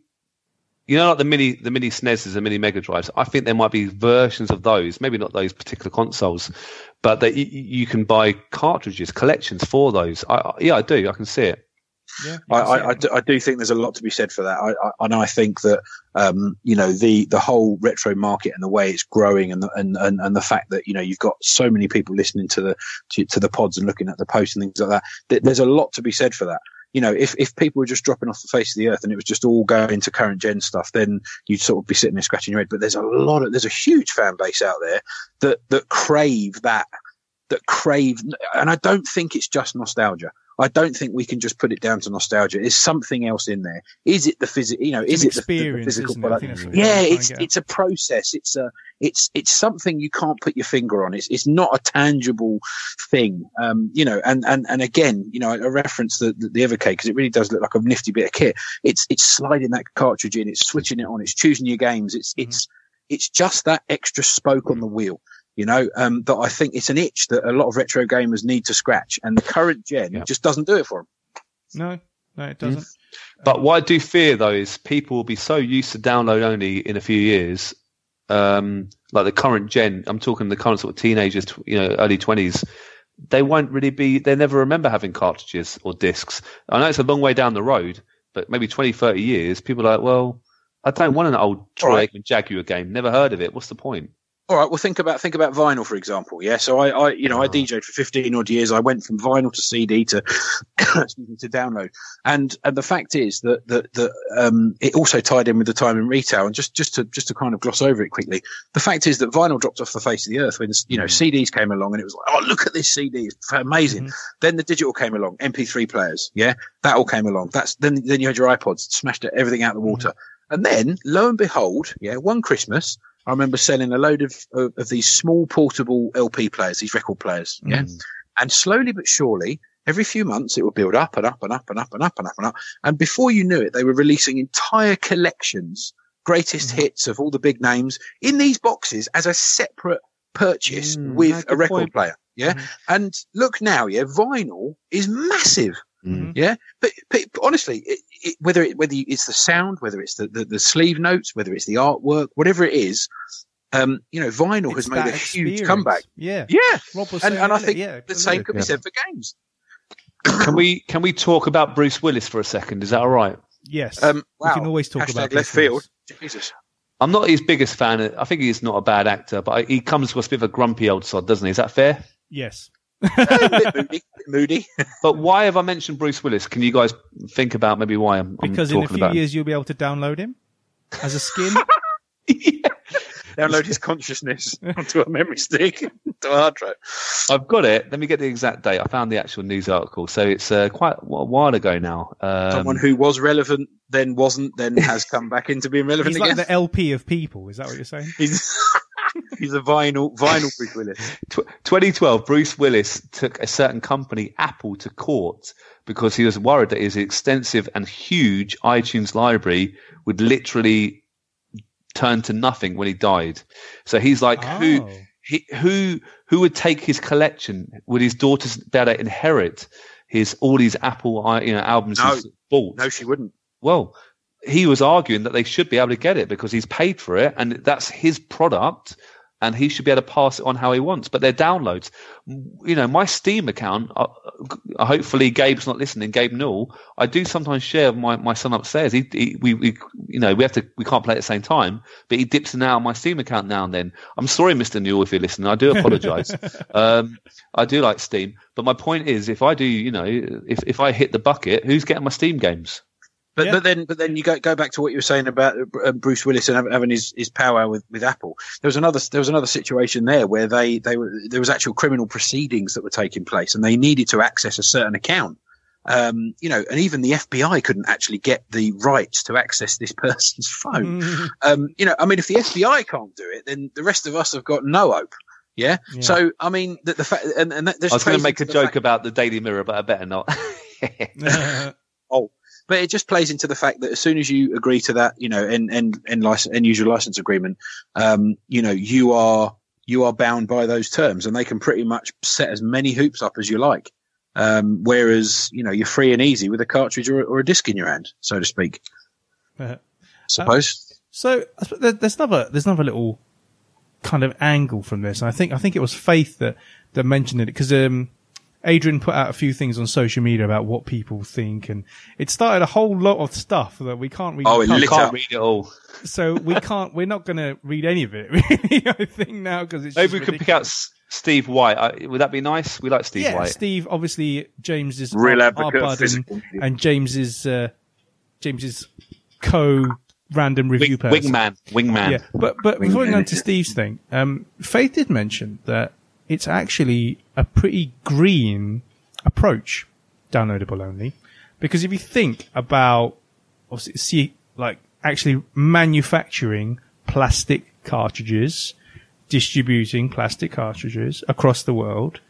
you know, like the mini, the mini SNESs and mini Mega Drives. I think there might be versions of those, maybe not those particular consoles, but that y- y- you can buy cartridges, collections for those. I, I, yeah, I do. I can see it. Yeah, I, I, I, do, I do think there's a lot to be said for that. I, I, and I think that, um, you know, the, the whole retro market and the way it's growing and the, and, and, and the fact that, you know, you've got so many people listening to the, to, to the pods and looking at the posts and things like that, th- there's a lot to be said for that. You know, if, if people were just dropping off the face of the earth and it was just all going to current gen stuff, then you'd sort of be sitting there scratching your head. But there's a lot of, there's a huge fan base out there that, that crave that, that crave, and I don't think it's just nostalgia. I don't think we can just put it down to nostalgia. There's something else in there. Is it the physical? You know, It's is it the, the physical it? Product? think that's what they're Yeah, it's it's a process. It's a it's it's something you can't put your finger on. It's it's not a tangible thing. Um, you know, and and and again, you know, I reference the the, the Evercade because it really does look like a nifty bit of kit. It's it's sliding that cartridge in, it's switching it on, it's choosing your games. It's Mm-hmm. it's it's just that extra spoke on the wheel. You know, um, that I think it's an itch that a lot of retro gamers need to scratch, and the current gen Yeah. just doesn't do it for them. No, no, it doesn't. But what I do fear though is people will be so used to download only in a few years um, like the current gen, I'm talking the current sort of teenagers, you know, early 20s, they won't really be, they never remember having cartridges or discs. I know it's a long way down the road, but maybe 20, 30 years, people are like, well, I don't want an old Troy Right. Aikman Jaguar game. Never heard of it. What's the point? All right. Well, think about think about vinyl, for example. Yeah. So I, I you know, I uh-huh. DJed for fifteen odd years. I went from vinyl to CD to to download, and and the fact is that that that um, it also tied in with the time in retail. And just just to just to kind of gloss over it quickly, the fact is that vinyl dropped off the face of the earth when you know mm. CDs came along, and it was like, oh, look at this CD, it's amazing. Mm-hmm. Then the digital came along, MP3 players. Yeah, that all came along. That's then then you had your iPods, smashed everything out of the mm-hmm. water. And then, lo and behold, yeah, one Christmas, I remember selling a load of, of, of these small portable LP players, these record players. Yeah. And slowly but surely, every few months, it would build up and up and up and up and up and up and up. And before you knew it, they were releasing entire collections, greatest hits of all the big names in these boxes as a separate purchase Mm, with a record point. player. Yeah. And look now, yeah, vinyl is massive. Mm. Yeah, but, but honestly, it, it, whether it, whether it's the sound, whether it's the, the, the sleeve notes, whether it's the artwork, whatever it is, um, you know, vinyl It's has made a that huge comeback. Yeah. Yeah, and, and I think yeah, the same absolutely. could be said for games. Can we can we talk about Bruce Willis for a second? Is that all right? Yes. Um, we can always talk Hashtag about left Bruce field. Jesus. I'm not his biggest fan. I think he's not a bad actor, but I, he comes across a bit of a grumpy old sod, doesn't he? Is that fair? Yes. A bit moody. moody. But why have I mentioned Bruce Willis? Can you guys think about maybe why I'm, I'm Because in a few about? him? years you'll be able to download him as a skin. Download his consciousness onto a memory stick, to a hard drive. I've got it. Let me get the exact date. I found the actual news article, so it's uh, quite a while ago now. Um, Someone who was relevant, then wasn't, then has come back into being relevant He's again. like the LP of people. Is that what you're saying? He's a vinyl vinyl Bruce Willis. 2012, Bruce Willis took a certain company, Apple, to court because he was worried that his extensive and huge iTunes library would literally turn to nothing when he died. So he's like, who, Oh. he, who, who would take his collection? Would his daughters be able to inherit his all these Apple, you know, albums No. he's bought? No, she wouldn't. Well, he was arguing that they should be able to get it because he's paid for it and that's his product and he should be able to pass it on how he wants. But they're downloads. You know, my Steam account, uh, uh, hopefully Gabe's not listening, Gabe Newell, I do sometimes share my, my son upstairs. He, he, we, we, you know, we have to, we can't play at the same time, but he dips in out on my Steam account now and then. I'm sorry, Mr. Newell, if you're listening. I do apologize. um, I do like Steam, but my point is, if I do, you know, if, if I hit the bucket, who's getting my Steam games? But Yeah. but then but then you go go back to what you were saying about uh, Bruce Willis and having his, his power with, with Apple. There was another there was another situation there where they they were there was actual criminal proceedings that were taking place and they needed to access a certain account. Um, you know, and even the FBI couldn't actually get the rights to access this person's phone. Um, you know, I mean, if the FBI can't do it, then the rest of us have got no hope. Yeah. Yeah. So I mean, the, the fact and, and that, I was going to make a joke fact- about the Daily Mirror, but I better not. oh, but it just plays into the fact that as soon as you agree to that, you know, and and and license and usual license agreement, um, you know, you are you are bound by those terms, and they can pretty much set as many hoops up as you like. Um, whereas you know you're free and easy with a cartridge or, or a disc in your hand, so to speak. Uh, Suppose. So suppose there- there's another there's another little kind of angle from this. And I think I think it was Faith that that mentioned it because um, Adrian put out a few things on social media about what people think, and it started a whole lot of stuff that we can't read. Oh, it can't- lit Can't read it all. so we can't. We're not going to read any of it. Really, I think now because it's Maybe just we could pick out Steve White. Uh, would that be nice? We like Steve Yeah, White. Steve. Obviously, James is Real our, advocate our bud and, and James is uh, James is co random review Wing, person. wingman. Wingman. Yeah, but but before we Wingman. go into Steve's thing, um, Faith did mention that it's actually a pretty green approach, downloadable only, because if you think about obviously see like actually manufacturing plastic cartridges, distributing plastic cartridges across the world.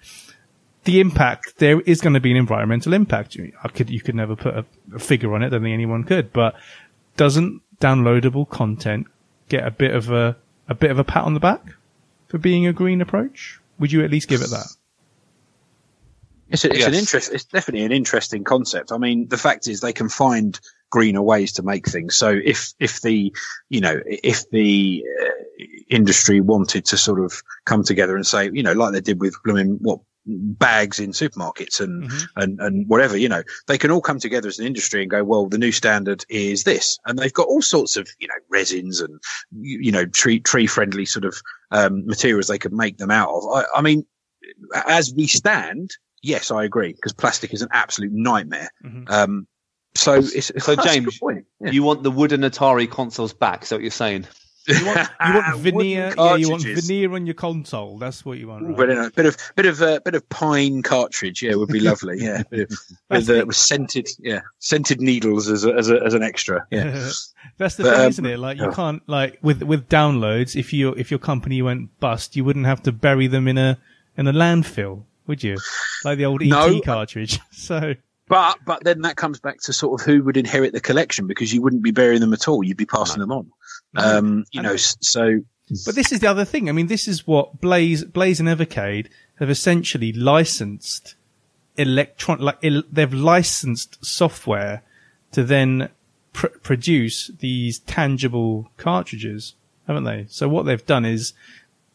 The impact there is going to be an environmental impact. I could you could never put a, a figure on it. I don't think anyone could, but doesn't downloadable content get a bit of a a bit of a pat on the back for being a green approach? Would you at least give it that? It's, a, it's an interest. It's definitely an interesting concept. I mean, the fact is they can find greener ways to make things. So if if the you know if the uh, industry wanted to sort of come together and say you know like they did with blooming what bags in supermarkets and, Mm-hmm. and, and whatever, you know, they can all come together as an industry and go, well, the new standard is this. And they've got all sorts of, you know, resins and, you, you know, tree, tree friendly sort of, um, materials they could make them out of. I, I mean, as we stand, yes, I agree because plastic is an absolute nightmare. Mhm. Um, so it's, it's So, James, point. Yeah. You want the wooden Atari consoles back? Is that what you're saying? You want, you want veneer? Yeah, you want veneer on your console. That's what you want. Ooh, Right? But you know, bit of bit of uh, bit of pine cartridge, yeah, would be lovely. Yeah, bit of, That's with, uh, with scented, yeah, scented needles as a, as a, as an extra. Yeah, That's the But, thing, um, isn't it? Like you yeah. can't like with with downloads. If your if your company went bust, you wouldn't have to bury them in a in a landfill, would you? Like the old ET No. cartridge. So but but then that comes back to sort of who would inherit the collection because you wouldn't be burying them at all. You'd be passing them on. Um, you And- know, so But this is the other thing. I mean, this is what Blaze, Blaze and Evercade have essentially licensed electron, like they've licensed software to then pr- produce these tangible cartridges, haven't they? So what they've done is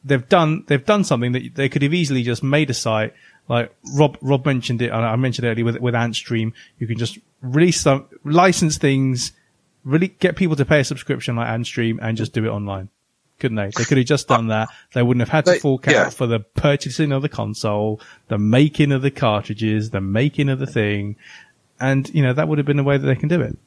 they've done they've done something that they could have easily just made a site like Rob Rob mentioned it. and I mentioned it earlier with with Antstream. You can just release some license things, really get people to pay a subscription like Antstream, and just do it online couldn't they? They could have just done that. They wouldn't have had to They- fork out yeah. for the purchasing of the console, the making of the cartridges, the making of the thing, and you know that would have been the way that they can do it.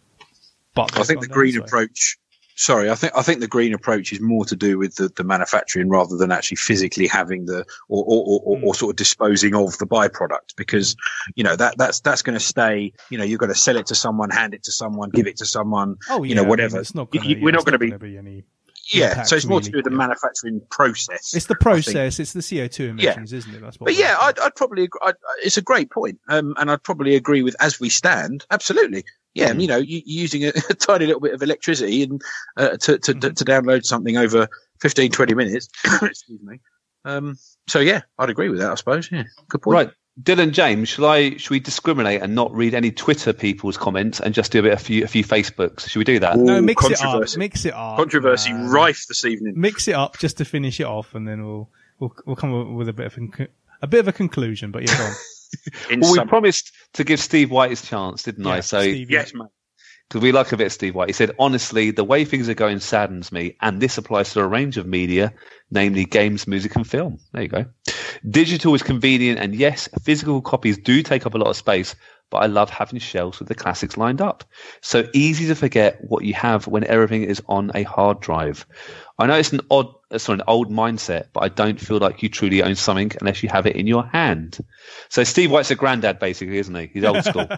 But I think the green approach. Sorry, I think I think the green approach is more to do with the, the manufacturing rather than actually physically having the or or, or, or, or sort of disposing of the byproduct because you know that that's that's going to stay. You know, you've got to sell it to someone, hand it to someone, give it to someone. Oh, yeah, you know, I mean, whatever. it's not gonna, you- yeah, we're not going to be. be any. Yeah, so it's more to do with the yeah. manufacturing process. It's the process. It's the CO two emissions, isn't it? That's what. But yeah, I'd, I'd probably, agree, I'd, it's a great point. Um, and I'd probably agree with as we stand. Absolutely. Yeah. You know, you, using a, a tiny little bit of electricity and, uh, to, to, to, to download something over 15, 20 minutes. Excuse me. Um, so yeah, I'd agree with that, I suppose. Yeah. Good point. Right. Dylan James, shall I should we discriminate and not read any Twitter people's comments and just do a bit a few a few Facebooks? Should we do that? Ooh, no, mix it up. controversy. Mix it up. Controversy man. rife this evening. Mix it up just to finish it off, and then we'll we'll we'll come up with a bit of a, a bit of a conclusion. But yeah, go on. In Well, we promised to give Steve White his chance, didn't I? So Steve, yes, mate. because we like a bit of Steve White. He said, honestly, the way things are going saddens me, and this applies to a range of media, namely games, music, and film. There you go. Digital is convenient, and yes, physical copies do take up a lot of space, but I love having shelves with the classics lined up. So easy to forget what you have when everything is on a hard drive. I know it's an odd, uh, sorry, an old mindset, but I don't feel like you truly own something unless you have it in your hand. So Steve White's a granddad, basically, isn't he? He's old school.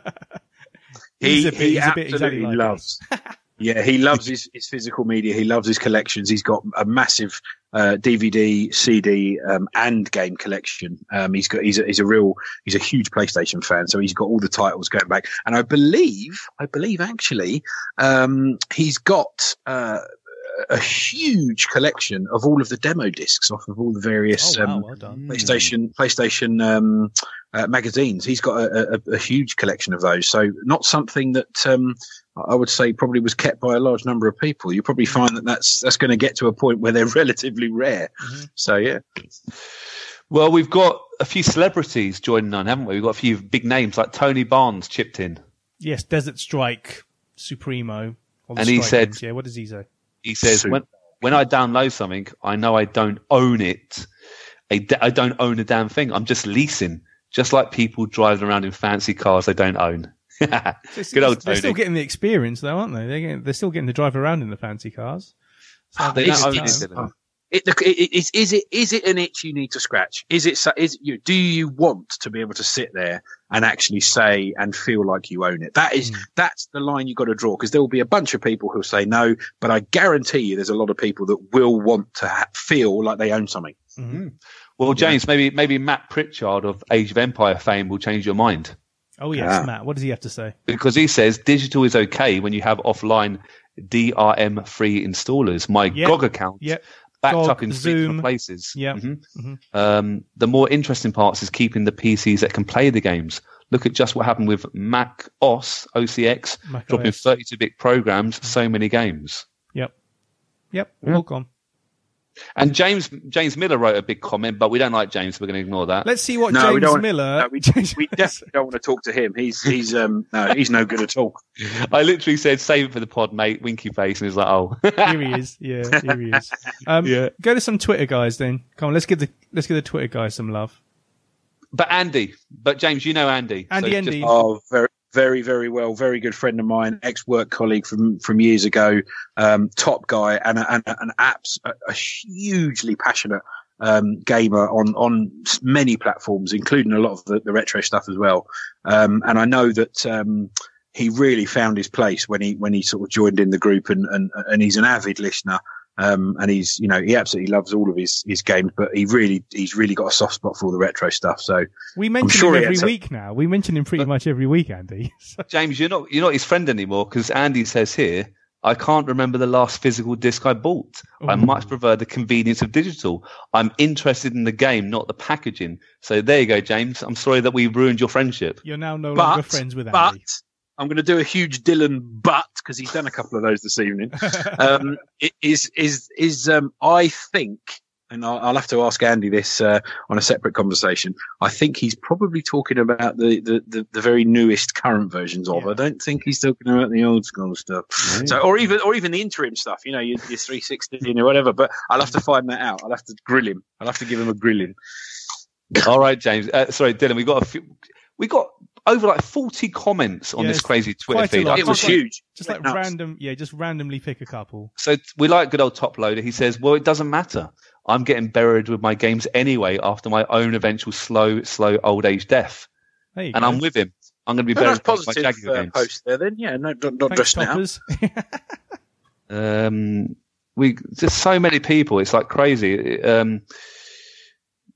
He, He's a bit- he he's a bit absolutely exactly like loves. yeah, he loves his, his physical media. He loves his collections. He's got a massive uh, DVD, CD, um, and game collection. Um, he's got he's a, he's a real he's a huge PlayStation fan. So he's got all the titles going back. And I believe I believe actually um, he's got. Uh, a huge collection of all of the demo discs off of all the various Oh wow, um, well. PlayStation PlayStation um, uh, magazines. He's got a, a, a huge collection of those. So not something that um, I would say probably was kept by a large number of people. You probably find that that's that's going to get to a point where they're relatively rare. Mhm. So yeah, Well, we've got a few celebrities joining on, haven't we? We've got a few big names like Tony Barnes chipped in. Yes, Desert Strike Supremo. And he said- games, "Yeah, what does he say?" He says, Super. when, when I download something, I know I don't own it. I don't own a damn thing. I'm just leasing, just like people driving around in fancy cars they don't own. It's- Good old it's- They're still getting the experience, though, aren't they? They're, getting, they're still getting to drive around in the fancy cars. So They it's- don't own it's- it, it, look, it, it, is it is it an itch you need to scratch? Is it so- is you do you want to be able to sit there and actually say and feel like you own it? That is Mm. that's the line you've got to draw because there will be a bunch of people who'll say no, but I guarantee you there's a lot of people that will want to ha- feel like they own something. Mhm. Well, James, maybe maybe Matt Pritchard of Age of Empire fame will change your mind Oh yes, Yeah. Matt. What does he have to say? because he says digital is okay when you have offline DRM free installers. My Yep. GOG account Yep. backed GOG, up in three Zoom. different places. Yep. Mhm. Mhm. Um, the more interesting parts is keeping the PCs that can play the games, Look at just what happened with Mac OS, OSX, Mac dropping 32 bit programs, so many games. Yep. Yep. Yeah. All gone. And James James Miller wrote a big comment, but we don't like James, so we're going to ignore that. Let's see what No, we James don't- Miller. No, we, we definitely don't want to talk to him. He's he's um no, he's no good at all. I literally said, save it for the pod, mate, winky face, and he's like, oh. here he is. Yeah, here he is. Um, Yeah. Go to some Twitter guys then. Come on, let's give the let's give the Twitter guys some love. but Andy, but James, you know Andy. Andy, so Andy. just- Oh, very very very well. Very good friend of mine, ex work colleague from from years ago. Um, top guy and and an apps a, a hugely passionate um, gamer on on many platforms, including a lot of the, the retro stuff as well. Um, and I know that. Um, he really found his place when he when he sort of joined in the group and and, and he's an avid listener um, and he's you know he absolutely loves all of his his games but he really he's really got a soft spot for all the retro stuff so We mention sure him every has a- week now. We mention him pretty much every week, Andy. James, you're not you're not his friend anymore because Andy says here, I can't remember the last physical disc I bought. I much prefer the convenience of digital. I'm interested in the game, not the packaging. So there you go, James. I'm sorry that we ruined your friendship. You're now no but longer friends with but Andy. I'm going to do a huge Dylan but because he's done a couple of those this evening um, is is is um, I think, and I'll, I'll have to ask Andy this uh, on a separate conversation. I think he's probably talking about the the, the, the very newest current versions of. Yeah. I don't think he's talking about the old school stuff. So, or even or even the interim stuff. You know, your, your 316 or whatever. But I'll have to find that out. I'll have to grill him. I'll have to give him a grilling. All right, James. Uh, sorry, Dylan. We got a few. We got over like 40 comments on Yeah, this crazy Twitter feed. lot. I It was Just like- huge. Just like Nuts. random, yeah, just randomly pick a couple. So we like good old top loader. He says, "Well, it doesn't matter. I'm getting buried with my games anyway after my own eventual slow, slow old age death, There and go. I'm with him. I'm going to be buried that's with my Jaguar uh, games." post there. Then yeah, no, not, not Thanks, dressing it up. Um, we just so many people. It's like crazy. Um,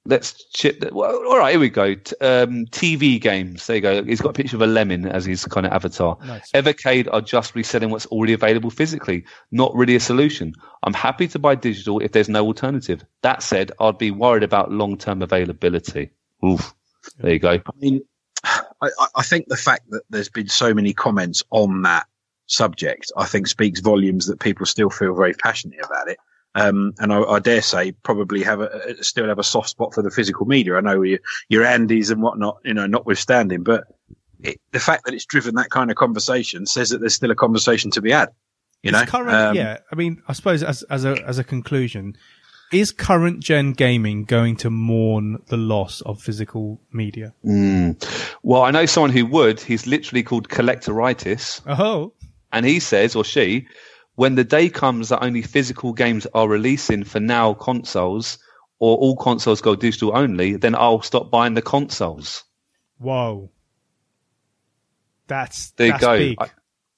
let's chip. Well, all right, here we go. T- um, TV games. There you go. He's got a picture of a lemon as his kind of avatar. nice. Evercade are just reselling what's already available physically. Not really a solution. I'm happy to buy digital if there's no alternative. That said, I'd be worried about long-term availability. Oof. There you go. I mean, I, I- I think the fact that there's been so many comments on that subject, I think speaks volumes that people still feel very passionate about it. Um, and I, I dare say probably have a, a- still have a soft spot for the physical media. I know your, your Andys and whatnot, you know, notwithstanding, but it, the fact that it's driven that kind of conversation says that there's still a conversation to be had. You know, current, Um, yeah. I mean, I suppose as as a as a conclusion, is current gen gaming going to mourn the loss of physical media? Mm. Well, I know someone who would. He's literally called collectoritis. Oh, And he says, or she, when the day comes that only physical games are releasing for now consoles, or all consoles go digital only, then I'll stop buying the consoles. whoa. That's There you that's go. big. I-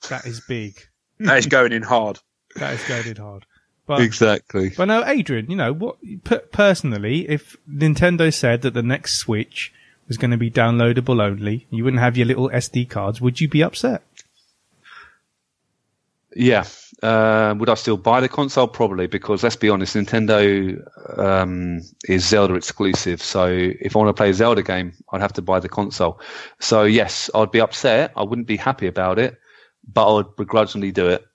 that is big. that is going in hard. That is goaded hard. But exactly. But no, Adrian, you know what? Per- personally, if Nintendo said that the next Switch was going to be downloadable only, you wouldn't have your little SD cards, would you be upset? Yeah. Uh, would I still buy the console? Probably, because let's be honest, Nintendo um, is Zelda exclusive. So if I want to play a Zelda game, I'd have to buy the console. So yes, I'd be upset. I wouldn't be happy about it, but I would begrudgingly do it.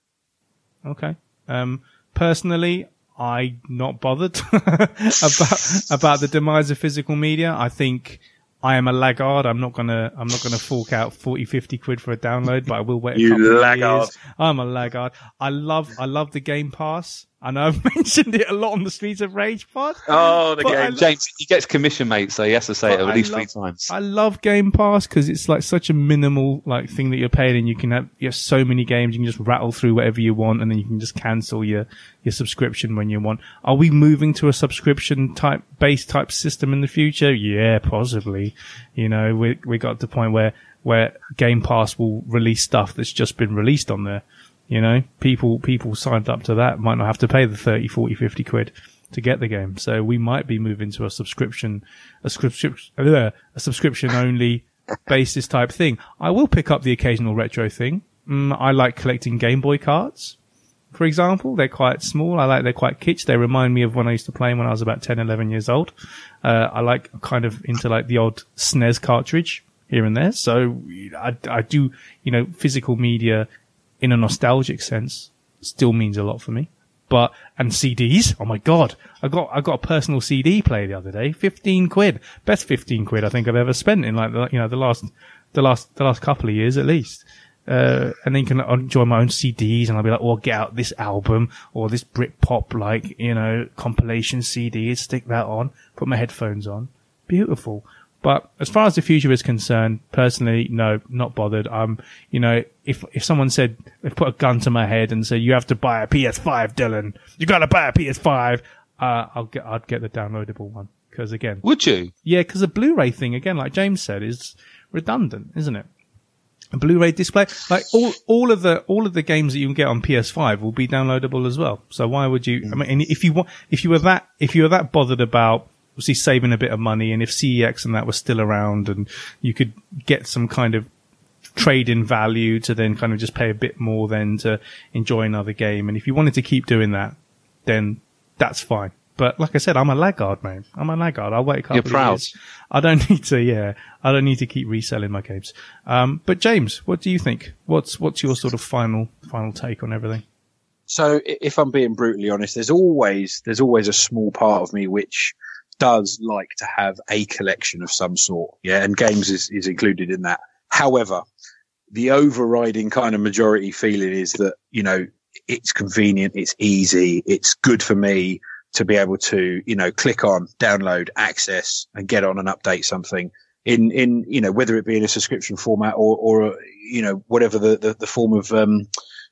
Okay. Um, personally, I'm not bothered about about the demise of physical media. I think I am a laggard. I'm not gonna I'm not gonna fork out 40, 50 quid for a download, but I will wait. A You couple of laggard. years. I'm a laggard. I love I love the Game Pass. I know I've mentioned it a lot on the Streets of Rage pod. Oh, the game. lo- James, he gets commission, mate, so he has to say it at I least love- three times. I love Game Pass because it's like such a minimal like thing that you're paying, and you can have you have so many games. You can just rattle through whatever you want, and then you can just cancel your your subscription when you want. Are we moving to a subscription type based type system in the future? Yeah, possibly. You know, we we got to the point where where Game Pass will release stuff that's just been released on there. You know, people people signed up to that might not have to pay the 30, 40, 50 quid to get the game. So we might be moving to a subscription, a subscription, uh, a subscription only basis type thing. I will pick up the occasional retro thing. Mm, I like collecting Game Boy cards, for example. They're quite small. I like they're quite kitsch. They remind me of when I used to play when I was about 10, 11 years old. Uh, I like kind of into like the odd SNES cartridge here and there. So I, I do, you know, physical media in a nostalgic sense still means a lot for me. But, and CDs, oh my god, I got, I got a personal CD player the other day, 15 quid. Best 15 quid I think I've ever spent in like, the, you know, the last, the last, the last couple of years at least. Uh, and then you can enjoy my own CDs and I'll be like, oh, get out this album or this Britpop, like, you know, compilation CD, stick that on, put my headphones on. Beautiful. But as far as the future is concerned, personally, no, not bothered. Um, you know, if if someone said, they put a gun to my head and said, you have to buy a PS5, Dylan, you got to buy a PS5, uh, I'll get, I'd get the downloadable one because again, Would you? yeah, because the Blu-ray thing again, like James said, is redundant, isn't it? A Blu-ray display, like all all of the all of the games that you can get on PS5 will be downloadable as well. So why would you? I mean, if you want, if you were that, if you were that bothered about obviously saving a bit of money, and if CEX and that was still around, and you could get some kind of trade in value to then kind of just pay a bit more then to enjoy another game, and if you wanted to keep doing that, then that's fine. But like I said, I'm a laggard, man. I'm a laggard. I'll wait a couple You're of proud. years. I don't need to, yeah. I don't need to keep reselling my games. Um, but James, what do you think? What's, what's your sort of final, final take on everything? So if I'm being brutally honest, there's always there's always a small part of me which does like to have a collection of some sort. Yeah, and games is, is included in that. However, the overriding kind of majority feeling is that, you know, it's convenient, it's easy, it's good for me to be able to, you know, click on, download, access and get on and update something in, in, you know, whether it be in a subscription format or, or, uh, you know, whatever the, the, the form of, um,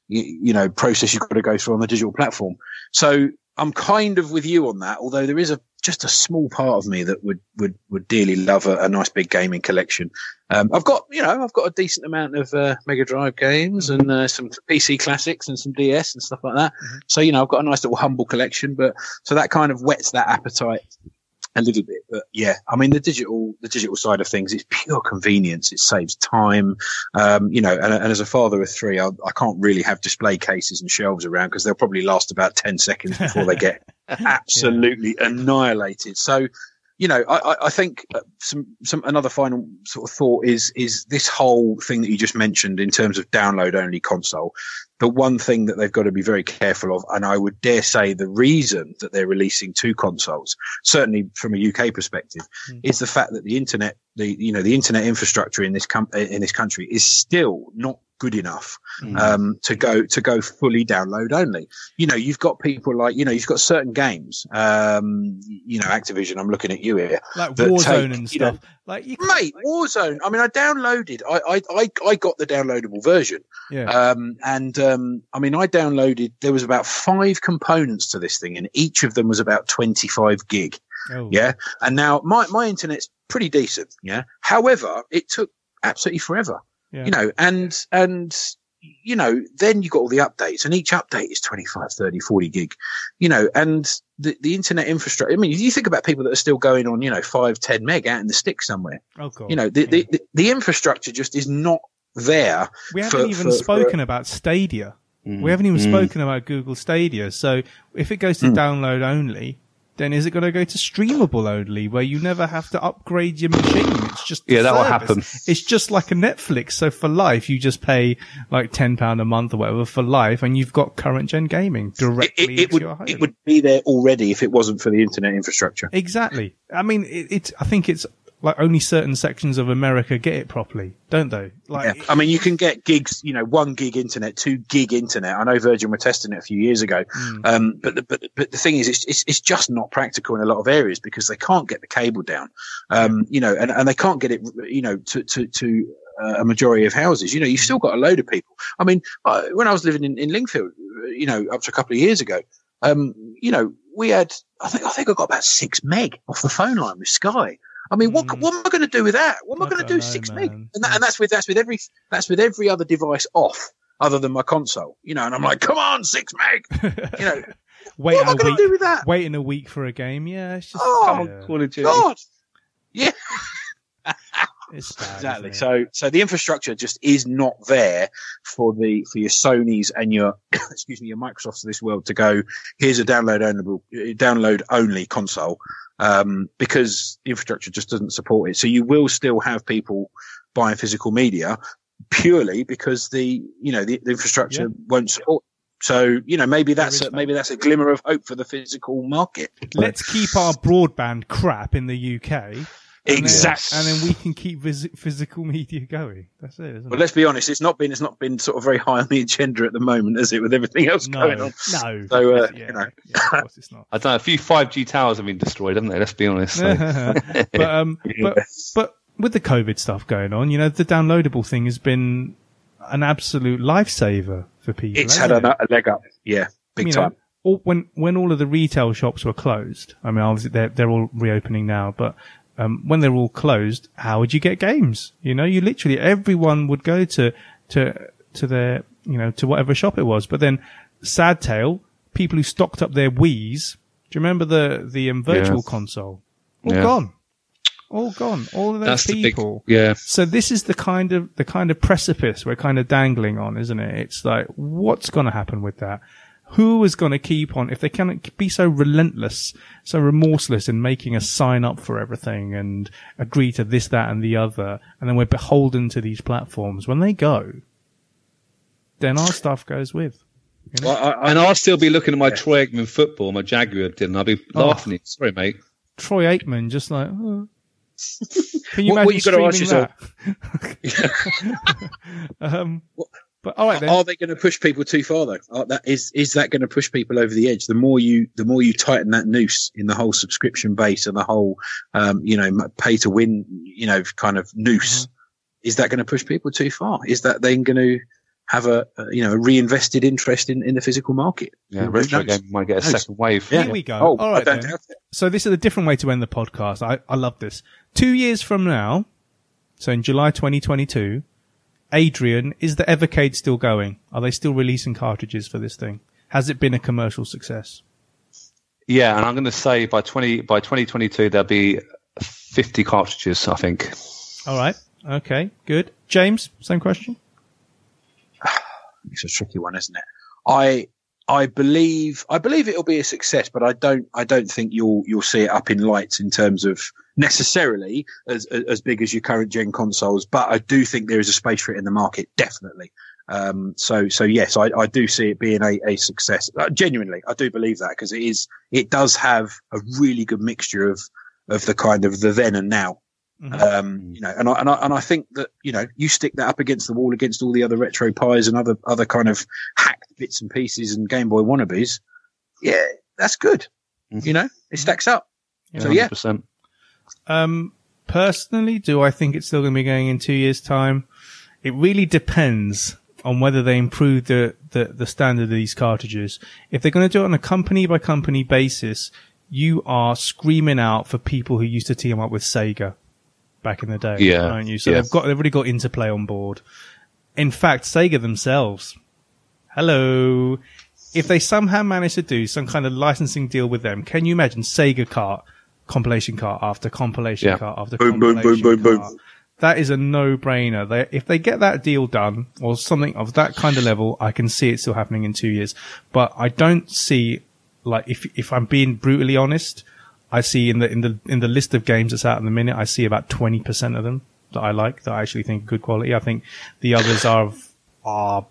you, you know, process you've got to go through on the digital platform. So I'm kind of with you on that, although there is a just a small part of me that would would would dearly love a, a nice big gaming collection. Um, I've got you know I've got a decent amount of uh, Mega Drive games and uh, some PC classics and some DS and stuff like that. So you know I've got a nice little humble collection, but so that kind of whets that appetite a little bit. But yeah, I mean the digital the digital side of things it's pure convenience. It saves time. Um, you know, and, and as a father of three, I, I can't really have display cases and shelves around because they'll probably last about ten seconds before they get absolutely annihilated. So, you know, I, I- think uh, some, some, another final sort of thought is, is this whole thing that you just mentioned in terms of download only console. The one thing that they've got to be very careful of, and I would dare say the reason that they're releasing two consoles, certainly from a UK perspective, is the fact that the internet, the, you know, the internet infrastructure in this com- in this country is still not good enough um, to go to go fully download only. You know, you've got people like you know you've got certain games. Um, you know, Activision. I'm looking at you here, Like Warzone take, and you know, stuff. like you, mate. Warzone. I mean, I downloaded. I I I, I got the downloadable version. yeah. Um, and um, I mean, I downloaded. There was about five components to this thing, and each of them was about 25 gig. oh. Yeah. And now my, my internet's pretty decent. Yeah. However, it took absolutely forever, Yeah. you know, and, and, you know, then you got all the updates and each update is 25, 30, 40 gig, you know, and the, the internet infrastructure. I mean, you think about people that are still going on, you know, five, 10 meg out in the stick somewhere, Oh god. you know, the, the, the, the infrastructure just is not there. we haven't for- even for- for- spoken about Stadia. We mm. haven't even mm. spoken about Google Stadia. So if it goes to mm. download only, then is it going to go to streamable only, where you never have to upgrade your machine? It's just Yeah, that will happen. It's just like a Netflix. So for life, you just pay like ten pound a month or whatever for life, and you've got current gen gaming It, directly it, it into would your home. it would be there already if it wasn't for the internet infrastructure. Exactly. I mean, it, it's. I think it's like only certain sections of America get it properly, don't they? Like, Yeah. I mean, you can get gigs, you know, one gig internet, two gig internet. I know Virgin were testing it a few years ago. Um, but, the, but, but the thing is, it's, it's, it's just not practical in a lot of areas because they can't get the cable down. Um, you know, and, and they can't get it, you know, to, to, to, uh, a majority of houses, you know, you've still got a load of people. I mean, uh, when I was living in, in Lingfield, uh, you know, up to a couple of years ago, um, you know, we had, I think, I think I got about six meg off the phone line with Sky. I mean, what, Mm. what am I going to do with that? What am I, I going to don't know, six man. meg? And, that, and that's with that's with every that's with every other device off other than my console. You know, and I'm like, come on, six meg. You know, wait what am I going to do with that? Waiting a week for a game. Yeah, it's just. Oh, Come yeah, on, Call of Duty. God. it's sad, Exactly. So so the infrastructure just is not there for the for your Sony's and your excuse me your Microsofts of this world to go. Here's a download only download only console um, because the infrastructure just doesn't support it. So you will still have people buying physical media purely because the you know the, the infrastructure Yeah. won't support. So you know maybe that's a, maybe that's a glimmer of hope for the physical market. Let's keep our broadband crap in the UK. And then- Exactly. And then we can keep vis- physical media going. That's it, isn't But it? let's be honest, it's not been it's not been sort of very high on the agenda at the moment, is it? With everything else No, going on. no. So, uh, yeah, you know. yeah, of course it's not. I don't know. A few 5G towers have been destroyed, haven't they? Let's be honest. So. but um, but Yes. but with the COVID stuff going on, you know, the downloadable thing has been an absolute lifesaver for people. It's had a, it? a leg up, yeah, big you know, time. all, when when all of the retail shops were closed, I mean, obviously they're they're all reopening now, but um, when they're all closed, how would you get games? You know, you literally everyone would go to to to their you know to whatever shop it was, but then sad tale, people who stocked up their Wii's. Do you remember the the um, virtual Yeah. console? All Yeah. gone, all gone. All of those That's the big, people. yeah. So this is the kind of the kind of precipice we're kind of dangling on, isn't it? It's like what's going to happen with that? Who is going to keep on if they can be so relentless, so remorseless in making us sign up for everything and agree to this, that, and the other, and then we're beholden to these platforms. When they go, then our stuff goes with. Well, I, And I'll still be looking at my Troy Aikman football, my Jaguar did, and I'll be Oh. laughing at you. Sorry, mate. Troy Aikman just like. oh. Can you What- what imagine you streaming that? um, but all right then. Are they going to push people too far though? Are that is is that going to push people over the edge? The more you the more you tighten that noose in the whole subscription base and the whole um, you know pay to win you know kind of noose, is that going to push people too far? Is that then going to have a, a you know a reinvested interest in, in the physical market? Yeah, retro game might get a Knows? second wave. Here we go. Oh, All I right don't then. So this is a different way to end the podcast. I, I love this. Two years from now, so in July 2022, Adrian, is the Evercade still going? Are they still releasing cartridges for this thing? Has it been a commercial success? Yeah, and I'm going to say by 20 by 2022 there'll be 50 cartridges. I think. All right. Okay. Good. James, same question. It's a tricky one, isn't it? I I believe I believe it'll be a success, but I don't I don't think you'll you'll see it up in lights in terms of necessarily as as big as your current gen consoles. But I do think there is a space for it in the market, definitely. Um, so so yes, I, I do see it being a, a success. Uh, genuinely, I do believe that because it is it does have a really good mixture of of the kind of the then and now. Mhm. Um, you know, and I, and I and I think that you know you stick that up against the wall against all the other RetroPies and other other kind of hacked bits and pieces and Game Boy wannabes. Yeah, that's good. Mhm. You know, it stacks up. Yeah. So yeah, 100%. Um, personally, do I think it's still going to be going in two years' time? It really depends on whether they improve the, the, the standard of these cartridges. If they're going to do it on a company by company basis, you are screaming out for people who used to team up with Sega back in the day, Yeah, aren't you? So yeah. they've got they've already got Interplay on board. In fact, Sega themselves, hello, if they somehow manage to do some kind of licensing deal with them, can you imagine Sega cart, compilation cart after compilation Yeah. cart after Boom, boom, compilation boom, boom, cart? boom. That is a no-brainer. They, if they get that deal done or something of that kind of level, I can see it still happening in two years. But I don't see, like, if if I'm being brutally honest, I see in the in the in the list of games that's out in the minute, I see about twenty percent of them that I like that I actually think good quality. I think the others are are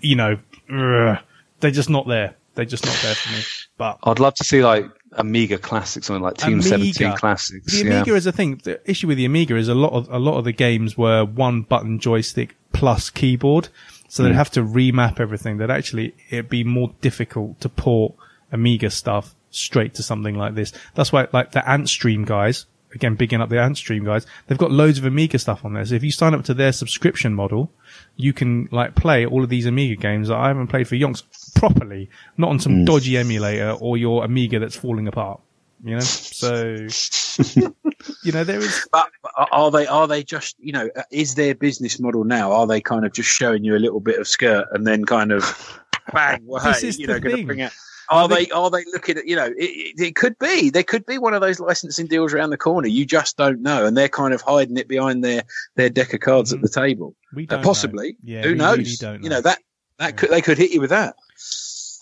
you know ugh, they're just not there. They're just not there for me. But I'd love to see like Amiga Classic, something like Team Amiga. Seventeen classics. the yeah. Amiga is a thing. The issue with the Amiga is a lot of a lot of the games were one button joystick plus keyboard, so Hmm. they'd have to remap everything. That actually it'd be more difficult to port Amiga stuff straight to something like this. That's why like the Antstream guys. Again, bigging up the Antstream guys, they've got loads of Amiga stuff on there. So if you sign up to their subscription model, you can like play all of these Amiga games that I haven't played for yonks properly, not on some dodgy emulator or your Amiga that's falling apart. You know, so you know there is But but are they are they just you know uh, is their business model now? Are they kind of just showing you a little bit of skirt and then kind of bang? Well, This hey, is you the know, going to thing. bring out. Are they are they looking at you know it, it, could be there could be one of those licensing deals around the corner you just don't know and they're kind of hiding it behind their their deck of cards Mhm. at the table we Uh, don't possibly know. Yeah, who knows really don't you know that that could they could hit you with that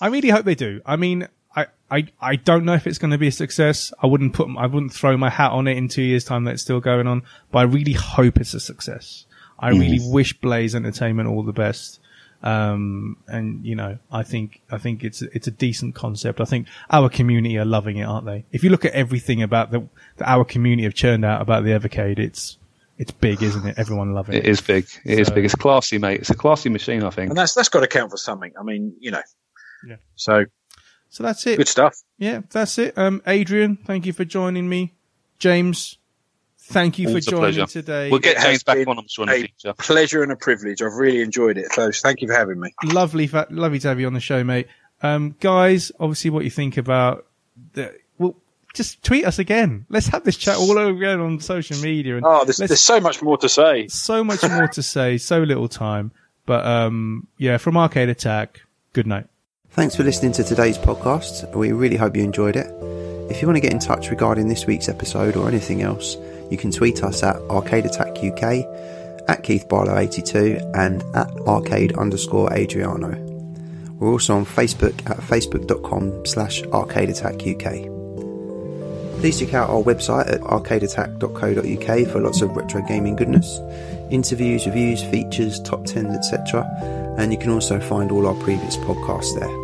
I really hope they do. I mean, I, I, I don't know if it's going to be a success. I wouldn't put, I wouldn't throw my hat on it in two years time that it's still going on, but I really hope it's a success. I really wish Blaze Entertainment all the best. Um, and you know, I think, I think it's, it's a decent concept. I think our community are loving it, aren't they? If you look at everything about the, that our community have churned out about the Evercade, it's, it's big, isn't it? Everyone loving it. It is big. It is So- big. It's classy, mate. It's a classy machine, I think. and that's that's got to count for something. I mean, you know. Yeah. So So that's it. good stuff. Yeah, that's it. Um, Adrian, thank you for joining me. James, thank you Always for joining pleasure. today. We'll get It James back on, I'm sure, in the future. pleasure and a privilege. I've really enjoyed it. So thank you for having me. lovely, fa- lovely to have you on the show, mate. Um, guys, obviously, what you think about the well, just tweet us again. Let's have this chat all over again on social media. And Oh, there's, there's so much more to say. so much more to say, so little time. But um, yeah, from Arcade Attack, good night. Thanks for listening to today's podcast. We really hope you enjoyed it. If you want to get in touch regarding this week's episode or anything else, you can tweet us at Arcade Attack UK, at Keith Barlow 82, and at arcade underscore Adriano. We're also on Facebook at facebook.com slash arcade attack UK. Please check out our website at arcadeattack.co.uk for lots of retro gaming goodness, interviews, reviews, features, top 10s, etc. And you can also find all our previous podcasts there.